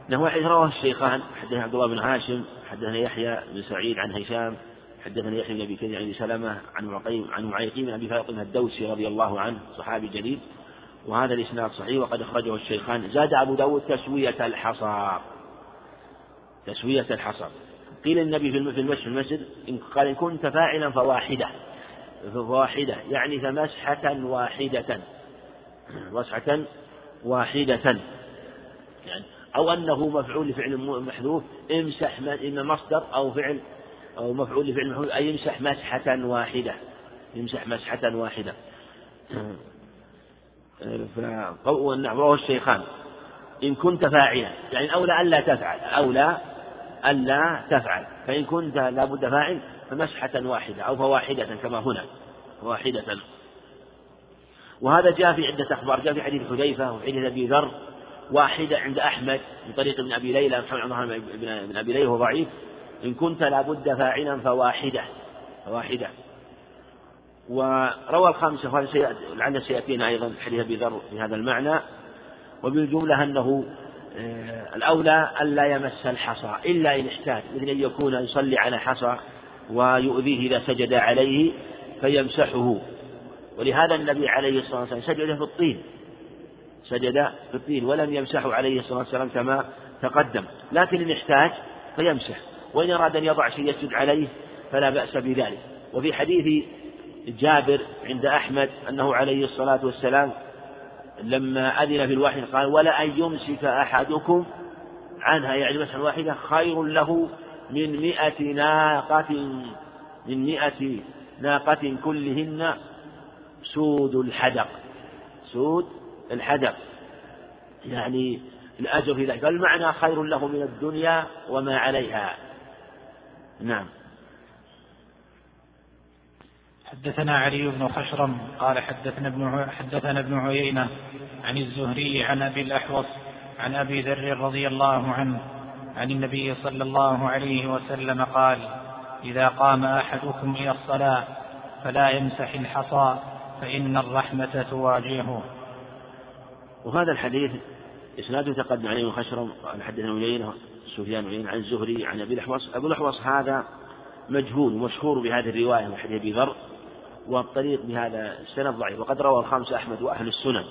له حديث رواه الشيخان حدثنا عبد الله بن هاشم حدثنا يحيى بن سعيد عن هشام حدثنا يحيى بن أبي كثير عن سلمة عن معقيم عن معيقيم بن أبي فاطمة الدوسي رضي الله عنه صحابي جليل. وهذا الإسناد صحيح وقد أخرجه الشيخان. زاد أبو داود تسوية الحصى تسوية الحصى قيل النبي في المسجد في المسجد قال إن كنت فاعلا فواحدة. فواحدة يعني فمسحة واحدة. مسحة واحدة. يعني أو أنه مفعول لفعل محذوف امسح إما مصدر أو فعل أو مفعول لفعل محذوف أي امسح مسحة واحدة. يمسح مسحة واحدة. رواه الشيخان. إن كنت فاعلا يعني أولى ألا تفعل أولى ألا تفعل. فإن كنت لابد فاعل فمسحة واحدة أو فواحدة كما هنا. واحدة. وهذا جاء في عدة أخبار جاء في حديث حذيفة وحديث أبي ذر واحدة عند أحمد من طريق ابن أبي ليلى محمد بن أبي ليلى وهو ضعيف. إن كنت لابد فاعلا فواحدة فواحدة. وروى الخامسة لعل سيأتينا أيضا حديث أبي ذر في هذا المعنى. وبالجملة أنه آه، الأولى ألا يمس الحصى إلا إن احتاج مثل أن يكون يصلي على حصى ويؤذيه إذا سجد عليه فيمسحه. ولهذا النبي عليه الصلاة والسلام سجد في الطين. سجد في الطين ولم يمسحه عليه الصلاة والسلام كما تقدم. لكن إن احتاج فيمسح. وإن أراد أن يضع شيء يسجد عليه فلا بأس بذلك. وفي حديث جابر عند أحمد أنه عليه الصلاة والسلام لما أذن في الوحي قال ولا أن يمسك أحدكم عنها يعني مسحا واحدة خير له من مئة ناقة من مئة ناقة كلهن سود الحدق. سود الحدق يعني الأجر في ذلك. المعنى خير له من الدنيا وما عليها. نعم. حدثنا علي بن خشرم قال حدثنا ابن حدثنا ابن عيينة عن الزهري عن أبي الأحوص عن أبي ذر رضي الله عنه عن النبي صلى الله عليه وسلم قال إذا قام أحدكم إلى الصلاة فلا يمسح الحصى فإن الرحمة تواجهه. وهذا الحديث إسناده تقدم عليه خشرم قال حدثنا عيينة سفيان عن الزهري عن أبي الأحوص. أبو الأحوص هذا مجهول ومشهور بهذه الرواية من حديث أبي ذر والطريق بهذا السند ضعيف. وقد روى الخامسة أحمد وأهل السنن.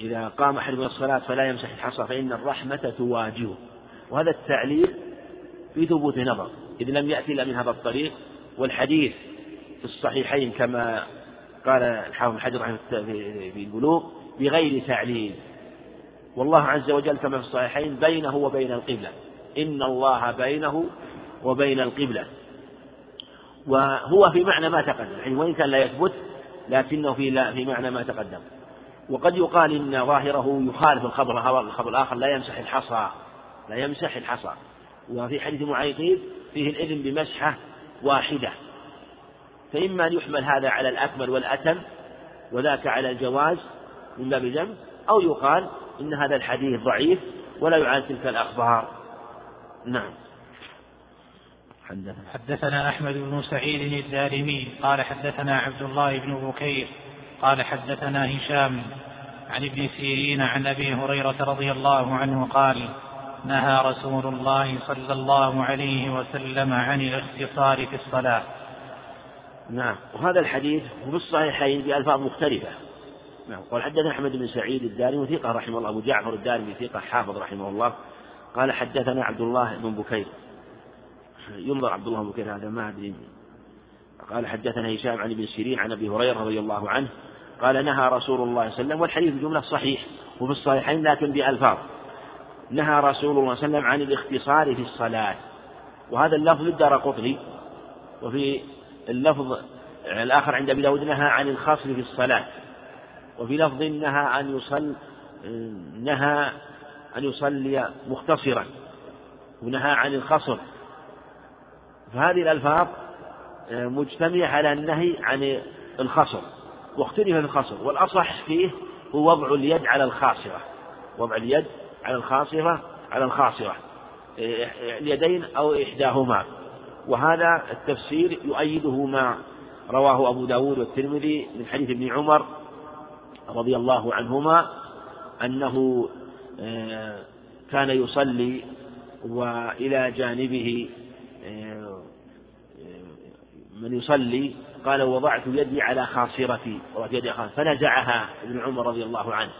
إذا قام أحد من الصلاة فلا يمسح الحصى فإن الرحمة تواجهه. وهذا التعليل في ثبوت نظر. إذ لم يأتي إلا من هذا الطريق والحديث في الصحيحين كما قال الحافظ حجر رحمه في البلوغ بغير تعليل. والله عز وجل كما في الصحيحين بينه وبين القبلة. إن الله بينه وبين القبلة. وهو في معنى ما تقدم. يعني وإن كان لا يثبت لكنه في لا في معنى ما تقدم. وقد يقال إن ظاهره يخالف الخبر الخبر الآخر لا يمسح الحصى. لا يمسح الحصى. وفي حديث معيقيب فيه الإذن بمسحة واحدة. فإما أن يحمل هذا على الأكمل والأتم وذاك على الجواز من باب الجمع أو يقال إن هذا الحديث ضعيف ولا يعاد تلك الأخبار. نعم. حدثنا. حدثنا أحمد بن سعيد الدارمي قال حدثنا عبد الله بن بكير قال حدثنا هشام عن ابن سيرين عن أبي هريرة رضي الله عنه قال نهى رسول الله صلى الله عليه وسلم عن الاختصار في الصلاة. نعم. وهذا الحديث في الصحيحين بألفاظ مختلفة. نعم. قال حدثنا أحمد بن سعيد الدارمي ثقة رحمه الله أبو جعفر الدارمي ثقة حافظ رحمه الله. قال حدثنا عبد الله بن بكير. ينظر عبد الله بن بكير هذا ما أدري. قال حدثنا هشام عن ابن سيرين عن أبي هريرة رضي الله عنه. قال نهى رسول الله صلى الله عليه وسلم والحديث جملة صحيح وفي الصحيحين لكن بألفاظ. نهى رسول الله صلى الله عليه وسلم عن الاختصار في الصلاة. وهذا اللفظ للدار قطري وفي اللفظ الآخر عند أبي داود نهى عن الخصر في الصلاة. وفي لفظ نهى أن يصل نهى أن يصلي مختصرا ونهى عن الخصر. فهذه الألفاظ مجتمعة على النهي عن الخصر واختلف في الخصر. والأصح فيه هو وضع اليد على الخاصرة وضع اليد على الخاصرة على الخاصرة اليدين أو إحداهما. وهذا التفسير يؤيده ما رواه أبو داود والترمذي من حديث ابن عمر رضي الله عنهما أنه آه، كان يصلي وإلى جانبه آه، من يصلي قال وضعت يدي على خاصرتي. وضعت يدي على فنزعها ابن عمر رضي الله عنه.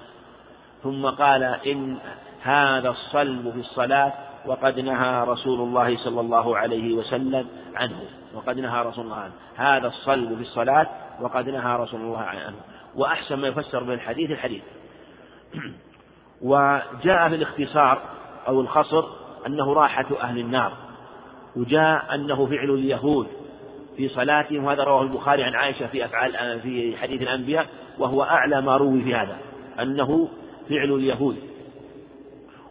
ثم قال إن هذا الصلب في الصلاة وقد نهى رسول الله صلى الله عليه وسلم عنه. وقد نهى رسول الله عنه. هذا الصلب في الصلاة وقد نهى رسول الله عنه. وأحسن ما يفسر من الحديث الحديث. وجاء في الاختصار أو الخصر أنه راحة أهل النار وجاء أنه فعل اليهود في صلاتهم وهذا رواه البخاري عن عائشة في أفعال في حديث الأنبياء وهو أعلى ما روي في هذا أنه فعل اليهود.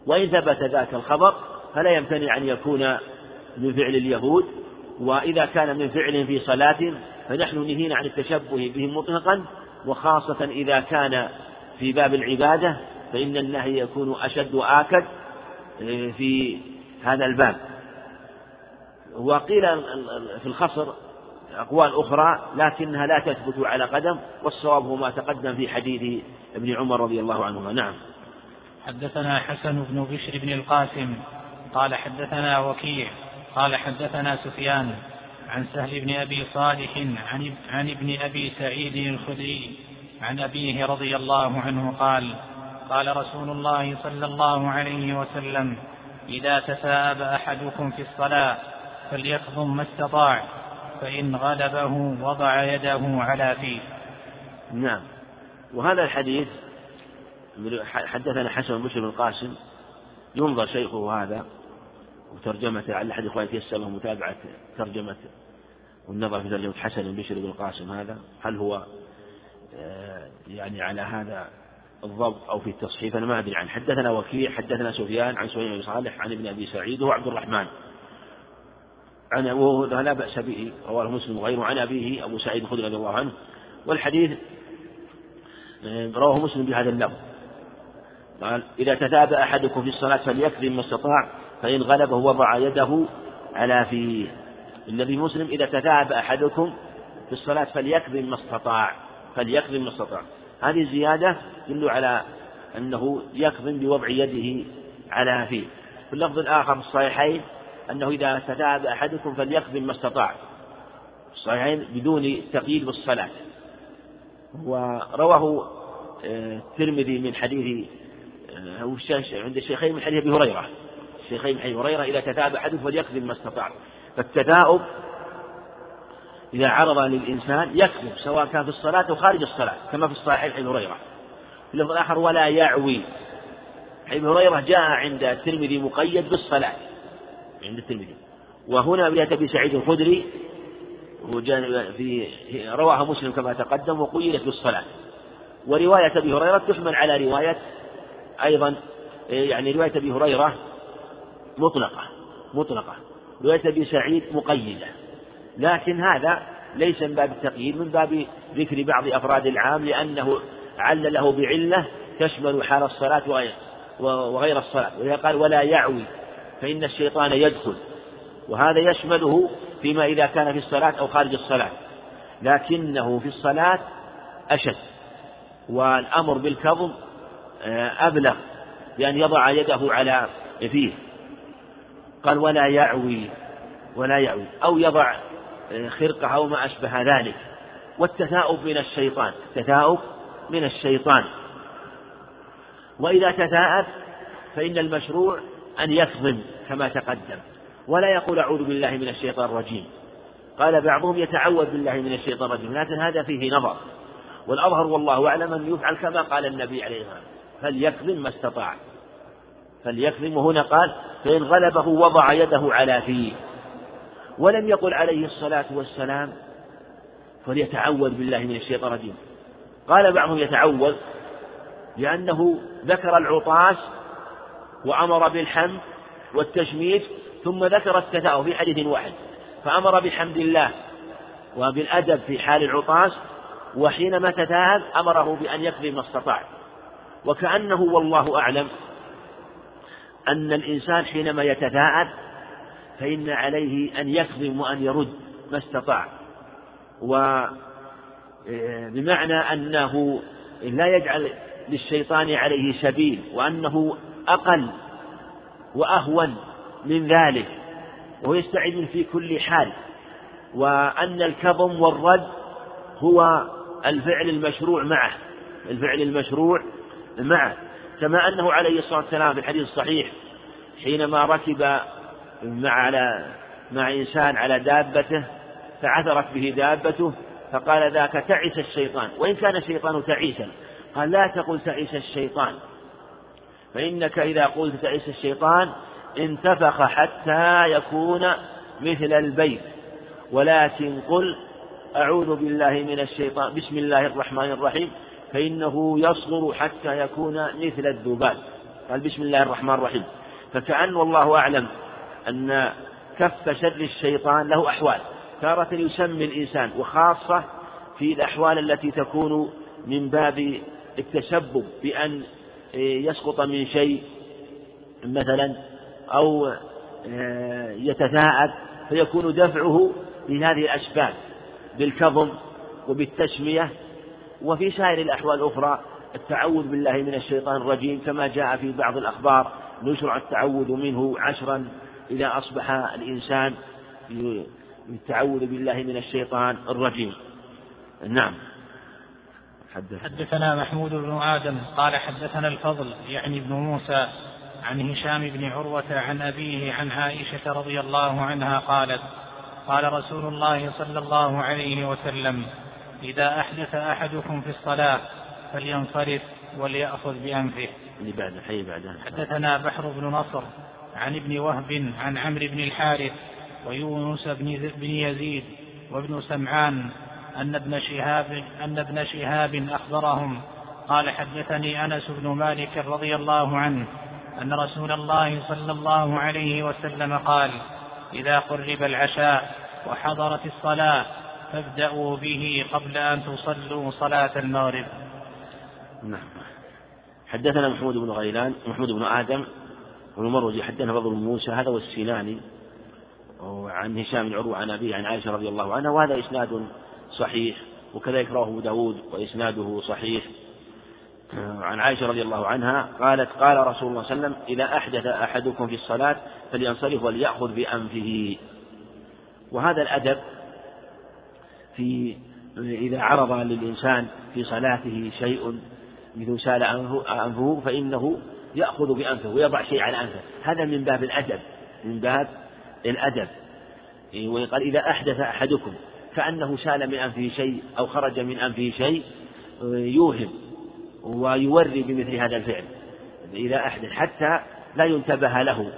وإن ثبت ذاك الخبر فلا يمتنع أن يكون من فعل اليهود وإذا كان من فعل في صلاة فنحن نهينا عن التشبه بهم مطلقا وخاصة إذا كان في باب العبادة فإن النهي يكون أشد وآكد آه، في هذا الباب. وقيل في الخصر أقوال أخرى لكنها لا تثبت على قدم والصواب هو ما تقدم في حديث ابن عمر رضي الله عنهما. نعم. حدثنا حسن بن بشر بن القاسم قال حدثنا وكيع قال حدثنا سفيان عن سهل بن أبي صالح عن, عن ابن أبي سعيد الخدري عن أبيه رضي الله عنه قال قال رسول الله صلى الله عليه وسلم إذا تثاءب أحدكم في الصلاة فليكظم ما استطاع فإن غلبه وضع يده على فيه. نعم. وهذا الحديث حدثنا حسن بن بشر بن القاسم ينظر شيخه هذا وترجمته على أحد إخواني له متابعة ترجمة والنظر في ترجمة حسن بن بشر بن القاسم هذا. هل هو آه، يعني على هذا الضبط أو في التصحيف أنا ما أدري عنه. حدثنا وكيع حدثنا سفيان عن سفيان بن صالح عن ابن أبي سعيد وهو عبد الرحمن. عن وهو لا بأس به رواه مسلم وغيره. عن أبيه أبو سعيد الخدري رضي الله عنه. والحديث آه، رواه مسلم بهذا اللفظ. قال إذا تتابع أحدكم في الصلاة فليكذب ما استطاع فإن غلبه وضع يده على فيه. النبي مسلم إذا تتابع أحدكم في الصلاة فليكذب ما استطاع فليكذب ما استطاع. هذه زيادة تدل على أنه يكظم بوضع يده على فيه. في اللفظ الآخر في الصحيحين أنه إذا تتابع أحدكم فليكظم ما استطاع. الصحيحين بدون تقييد بالصلاة. ورواه آه، الترمذي من حديث أو عند الشيخين من حديث أبي هريرة. الشيخين من حديث هريرة إذا تتابع أحدهم فليكذب ما استطاع. فالتثاؤب إذا عرض للإنسان يكذب سواء كان في الصلاة أو خارج الصلاة كما في الصحيح حديث هريرة. في اللفظ الآخر ولا يعوي. حديث هريرة جاء عند الترمذي مقيد بالصلاة. عند الترمذي. وهنا رواية أبي سعيد الخدري في رواها مسلم كما تقدم وقيدت بالصلاة. ورواية أبي هريرة تحمل على رواية أيضا يعني رواية أبي هريرة مطلقة مطلقة. رواية أبي سعيد مقيدة. لكن هذا ليس من باب التقييد من باب ذكر بعض أفراد العام لأنه علله بعلة تشمل حال الصلاة وغير الصلاة. وإذا قال ولا يعوي فإن الشيطان يدخل. وهذا يشمله فيما إذا كان في الصلاة أو خارج الصلاة. لكنه في الصلاة أشد. والأمر بالكظم آه، أبلغ بأن يضع يده على فيه. قال ولا يعوي ولا يعوي أو يضع آه، خرقة أو ما أشبه ذلك. والتثاؤب من الشيطان التثاؤب من الشيطان. وإذا تثاءب فإن المشروع أن يكظم كما تقدم. ولا يقول أعوذ بالله من الشيطان الرجيم. قال بعضهم يتعوذ بالله من الشيطان الرجيم. لكن هذا فيه نظر. والأظهر والله أعلم أن يفعل كما قال النبي عليه الصلاة والسلام. فليكظم ما استطاع. فليكظم. وهنا قال فإن غلبه وضع يده على فيه. ولم يقل عليه الصلاة والسلام فليتعوذ بالله من الشيطان الرجيم. قال بعضهم يتعوذ لأنه ذكر العطاس وأمر بالحمد والتشميت ثم ذكر التثاؤب في حديث واحد. فأمر بحمد الله وبالأدب في حال العطاس وحينما تثاءب أمره بأن يكفي ما استطاع. وكأنه والله أعلم أن الإنسان حينما يتثاءب فإن عليه أن يكظم وأن يرد ما استطاع. وبمعنى أنه لا يجعل للشيطان عليه سبيل وأنه أقل وأهون من ذلك وهو يستعد في كل حال. وأن الكظم والرد هو الفعل المشروع معه الفعل المشروع معه. كما أنه عليه الصلاة والسلام في الحديث الصحيح حينما ركب مع على مع إنسان على دابته فعثرت به دابته فقال ذاك تعس الشيطان. وإن كان الشيطان تعيسا قال لا تقل تعيس الشيطان. فإنك إذا قلت تعيس الشيطان انتفخ حتى يكون مثل البيت. ولكن قل أعوذ بالله من الشيطان بسم الله الرحمن الرحيم. فإنه يصغر حتى يكون مثل الذباب. قال بسم الله الرحمن الرحيم. فكأن والله أعلم أن كف شر الشيطان له أحوال. تارة يسمي الإنسان وخاصة في الأحوال التي تكون من باب التسبب بأن يسقط من شيء مثلا أو يتثاءب فيكون دفعه بهذه الأسباب بالكظم وبالتسمية وفي سائر الأحوال الأخرى التعوذ بالله من الشيطان الرجيم كما جاء في بعض الأخبار يشرع التعوذ منه عشرا إذا أصبح الإنسان بالتعوذ بالله من الشيطان الرجيم نعم حدث. حدثنا محمود بن آدم قال حدثنا الفضل يعني ابن موسى عن هشام بن عروة عن أبيه عن عائشة رضي الله عنها قالت قال رسول الله صلى الله عليه وسلم إذا أحدث أحدكم في الصلاة فلينصرف وليأخذ بأنفه. اللي بعد حي بعد حدثنا بحر بن نصر عن ابن وهب عن عمرو بن الحارث ويونس بن بن يزيد وابن سمعان أن ابن شهاب أن ابن شهاب أخبرهم قال حدثني أنس بن مالك رضي الله عنه أن رسول الله صلى الله عليه وسلم قال إذا قرب العشاء وحضرت الصلاة فابدأوا به قبل أن تصلوا صلاة المغرب. نعم. حدثنا محمود بن غيلان محمود بن آدم بن مروزي حدثنا بن موسى هذا والسيناني عن هشام بن عروة عن أبيه عن عائشة رضي الله عنها وهذا إسناد صحيح وكذلك رواه أبو داود وإسناده صحيح. عن عائشة رضي الله عنها قالت قال رسول الله صلى الله عليه وسلم إذا أحدث أحدكم في الصلاة فلينصرف وليأخذ بأنفه. وهذا الأدب في إذا عرض للإنسان في صلاته شيء مثل سأل أنفه فإنه يأخذ بأنفه ويضع شيء على أنفه. هذا من باب الأدب من باب الأدب. ويقال إذا أحدث أحدكم كأنه سال من أنفه شيء أو خرج من أنفه شيء يوهم ويوري بمثل هذا الفعل. إذا أحدث حتى لا ينتبه له.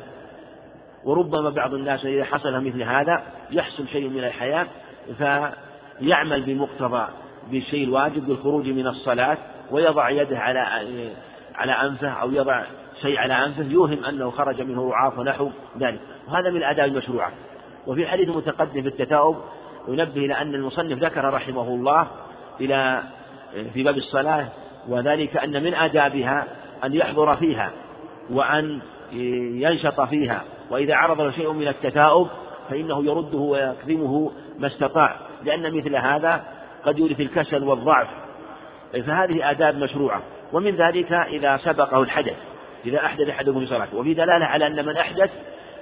وربما بعض الناس إذا حصل مثل هذا يحصل شيء من الحياة فيعمل بمقتضى بالشيء الواجب بالخروج من الصلاة ويضع يده على على أنفه أو يضع شيء على أنفه يوهم أنه خرج منه رعاف ونحو ذلك. وهذا من الآداب المشروعة. وفي الحديث المتقدم في التثاؤب ينبه إلى أن المصنف ذكر رحمه الله إلى في باب الصلاة وذلك أن من آدابها أن يحضر فيها وأن ينشط فيها. وإذا عرض له شيء من التثاؤب فإنه يرده ويكرمه ما استطاع. لأن مثل هذا قد يورث الكسل والضعف. فهذه آداب مشروعة. ومن ذلك إذا سبقه الحدث إذا أحدث أحدكم في صلاته. وفي دلالة على أن من أحدث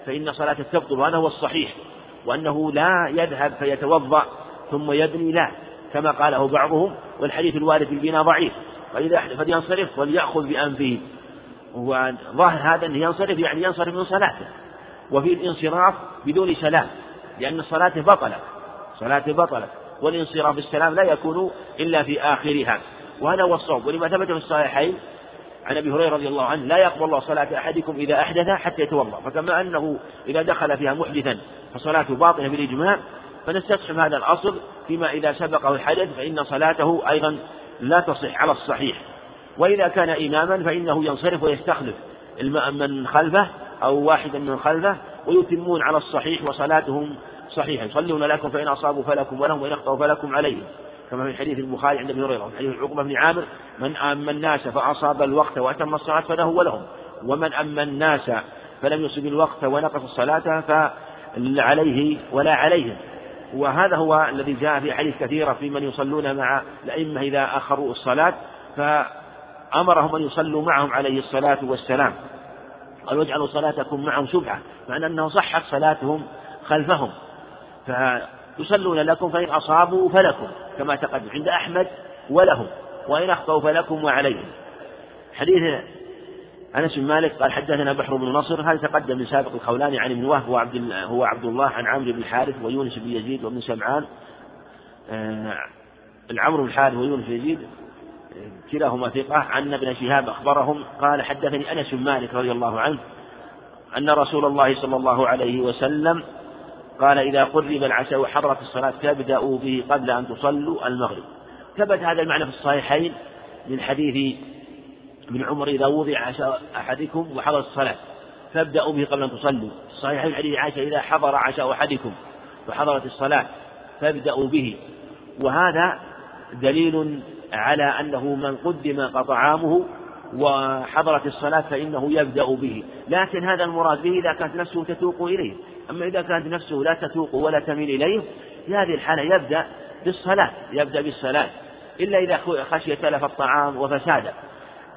فإن صلاته تبطل وهذا هو الصحيح. وأنه لا يذهب فيتوضأ ثم يبني لا كما قاله بعضهم والحديث الوارد في البناء ضعيف. فإذا أحدث فلينصرف وليأخذ بأنفه. وظاهر هذا أنه ينصرف يعني ينصرف من صلاته. وفي الانصراف بدون سلام لأن صلاته بطلت صلاته بطلت والانصراف بالسلام لا يكون إلا في آخرها. وهذا هو الصواب. ولما ثبت في الصحيحين عن أبي هريرة رضي الله عنه لا يقبل الله صلاة أحدكم إذا أحدث حتى يتوضأ. فكما أنه إذا دخل فيها محدثا فصلاته باطله بالإجماع فنستصحب هذا الأصل فيما إذا سبقه الحدث فإن صلاته أيضا لا تصح على الصحيح. وإذا كان اماما فإنه ينصرف ويستخلف من خلفه أو واحدا من خلفه ويتمون على الصحيح وصلاتهم صحيحة يصلون لكم فإن أصابوا فلكم ولهم وإن أخطأوا فلكم عليهم. كما في حديث البخاري عند أبي هريرة. وفي حديث عقبة بن عامر. من أما الناس فأصاب الوقت وأتم الصلاة فله ولهم. ومن أما الناس فلم يصب الوقت ونقص الصلاة فعليه ولا عليهم. وهذا هو الذي جاء في حديث كثيرة في من يصلون مع الأئمة إذا أخروا الصلاة. فأمرهم أن يصلوا معهم عليه الصلاة والسلام. قالوا اجعلوا صلاتكم معهم سبحة معنى أنه صحت صلاتهم خلفهم. فيصلون لكم فإن أصابوا فلكم كما تقدم عند أحمد ولهم وإن أخطأوا فلكم وعليهم. حديث أنس بن مالك قال حدثنا بحر بن نصر هذا تقدم من سابق الخولاني عن ابن وهب هو عبد هو عبد الله عن عمرو بن الحارث ويونس بن يزيد وابن سمعان. آه العمرو بن الحارث ويونس بن يزيد كلاهما ثقة. عن ابن شهاب أخبرهم قال حدثني أنس بن مالك رضي الله عنه أن رسول الله صلى الله عليه وسلم قال إذا قرب العشاء وحضرت الصلاة فابدأوا به قبل أن تصلوا المغرب. ثبت هذا المعنى في الصحيحين من حديث ابن عمر إذا وضع عشاء أحدكم وحضرت الصلاة فابدأوا به قبل أن تصلوا. الصحيحين حديث عائشة إذا حضر عشاء أحدكم وحضرت الصلاة فابدأوا به. وهذا دليل على أنه من قدم طعامه وحضرت الصلاة فإنه يبدأ به. لكن هذا المراد به إذا كانت نفسه تتوق إليه. أما إذا كانت نفسه لا تتوق ولا تميل إليه في هذه الحالة يبدأ بالصلاة يبدأ بالصلاة. إلا إذا خشي تلف الطعام وفساده.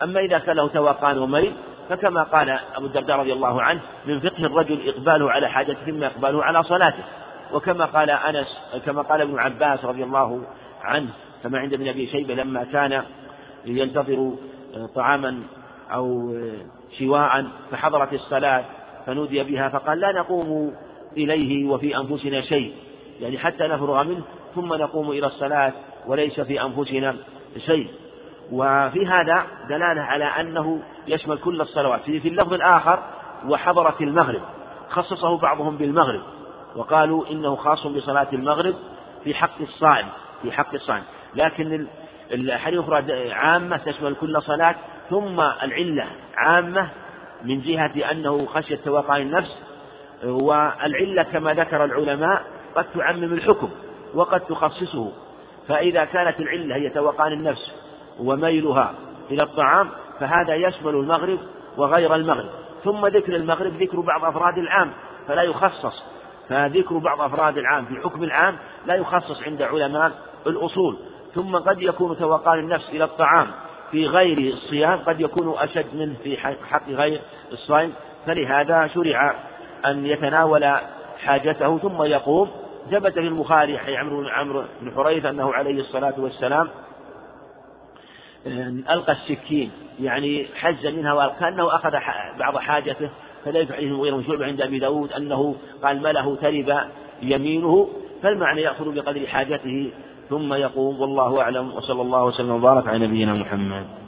أما إذا كان له توقان وميل فكما قال أبو الدرداء رضي الله عنه من فقه الرجل إقباله على حاجته ثم إقباله على صلاته. وكما قال أنس كما قال ابن عباس رضي الله عنه كما عند ابن أبي شيبة لما كان ينتظر طعاما أو شواء فحضرت الصلاة فنودي بها فقال لا نقوم إليه وفي أنفسنا شيء يعني حتى نفرغ منه ثم نقوم إلى الصلاة وليس في أنفسنا شيء. وفي هذا دلالة على أنه يشمل كل الصلوات في اللفظ الآخر وحضرت المغرب خصصه بعضهم بالمغرب وقالوا إنه خاص بصلاة المغرب في حق الصائم في حق الصائم. لكن الأخرى عامة تشمل كل صلاة ثم العلة عامة من جهة أنه خشية توقع النفس والعلة كما ذكر العلماء قد تعمم الحكم وقد تخصصه. فإذا كانت العلة هي توقان النفس وميلها إلى الطعام فهذا يشمل المغرب وغير المغرب. ثم ذكر المغرب ذكر بعض أفراد العام فلا يخصص. فذكر بعض أفراد العام في حكم العام لا يخصص عند علماء الأصول. ثم قد يكون توقان النفس إلى الطعام. في غير الصيام قد يكون أشد منه في حق غير الصائم. فلهذا شرع أن يتناول حاجته ثم يقوم. ثبت في البخاري حي عمرو عمرو بن حريث أنه عليه الصلاة والسلام ألقى السكين يعني حز منها وكأنه أخذ بعض حاجته فذلك حديث غير من شعبة عند أبي داود أنه قال مله ترب يمينه فالمعنى يأخذ بقدر حاجته ثم يقوم والله أعلم وصلى الله وسلم وبارك على نبينا محمد.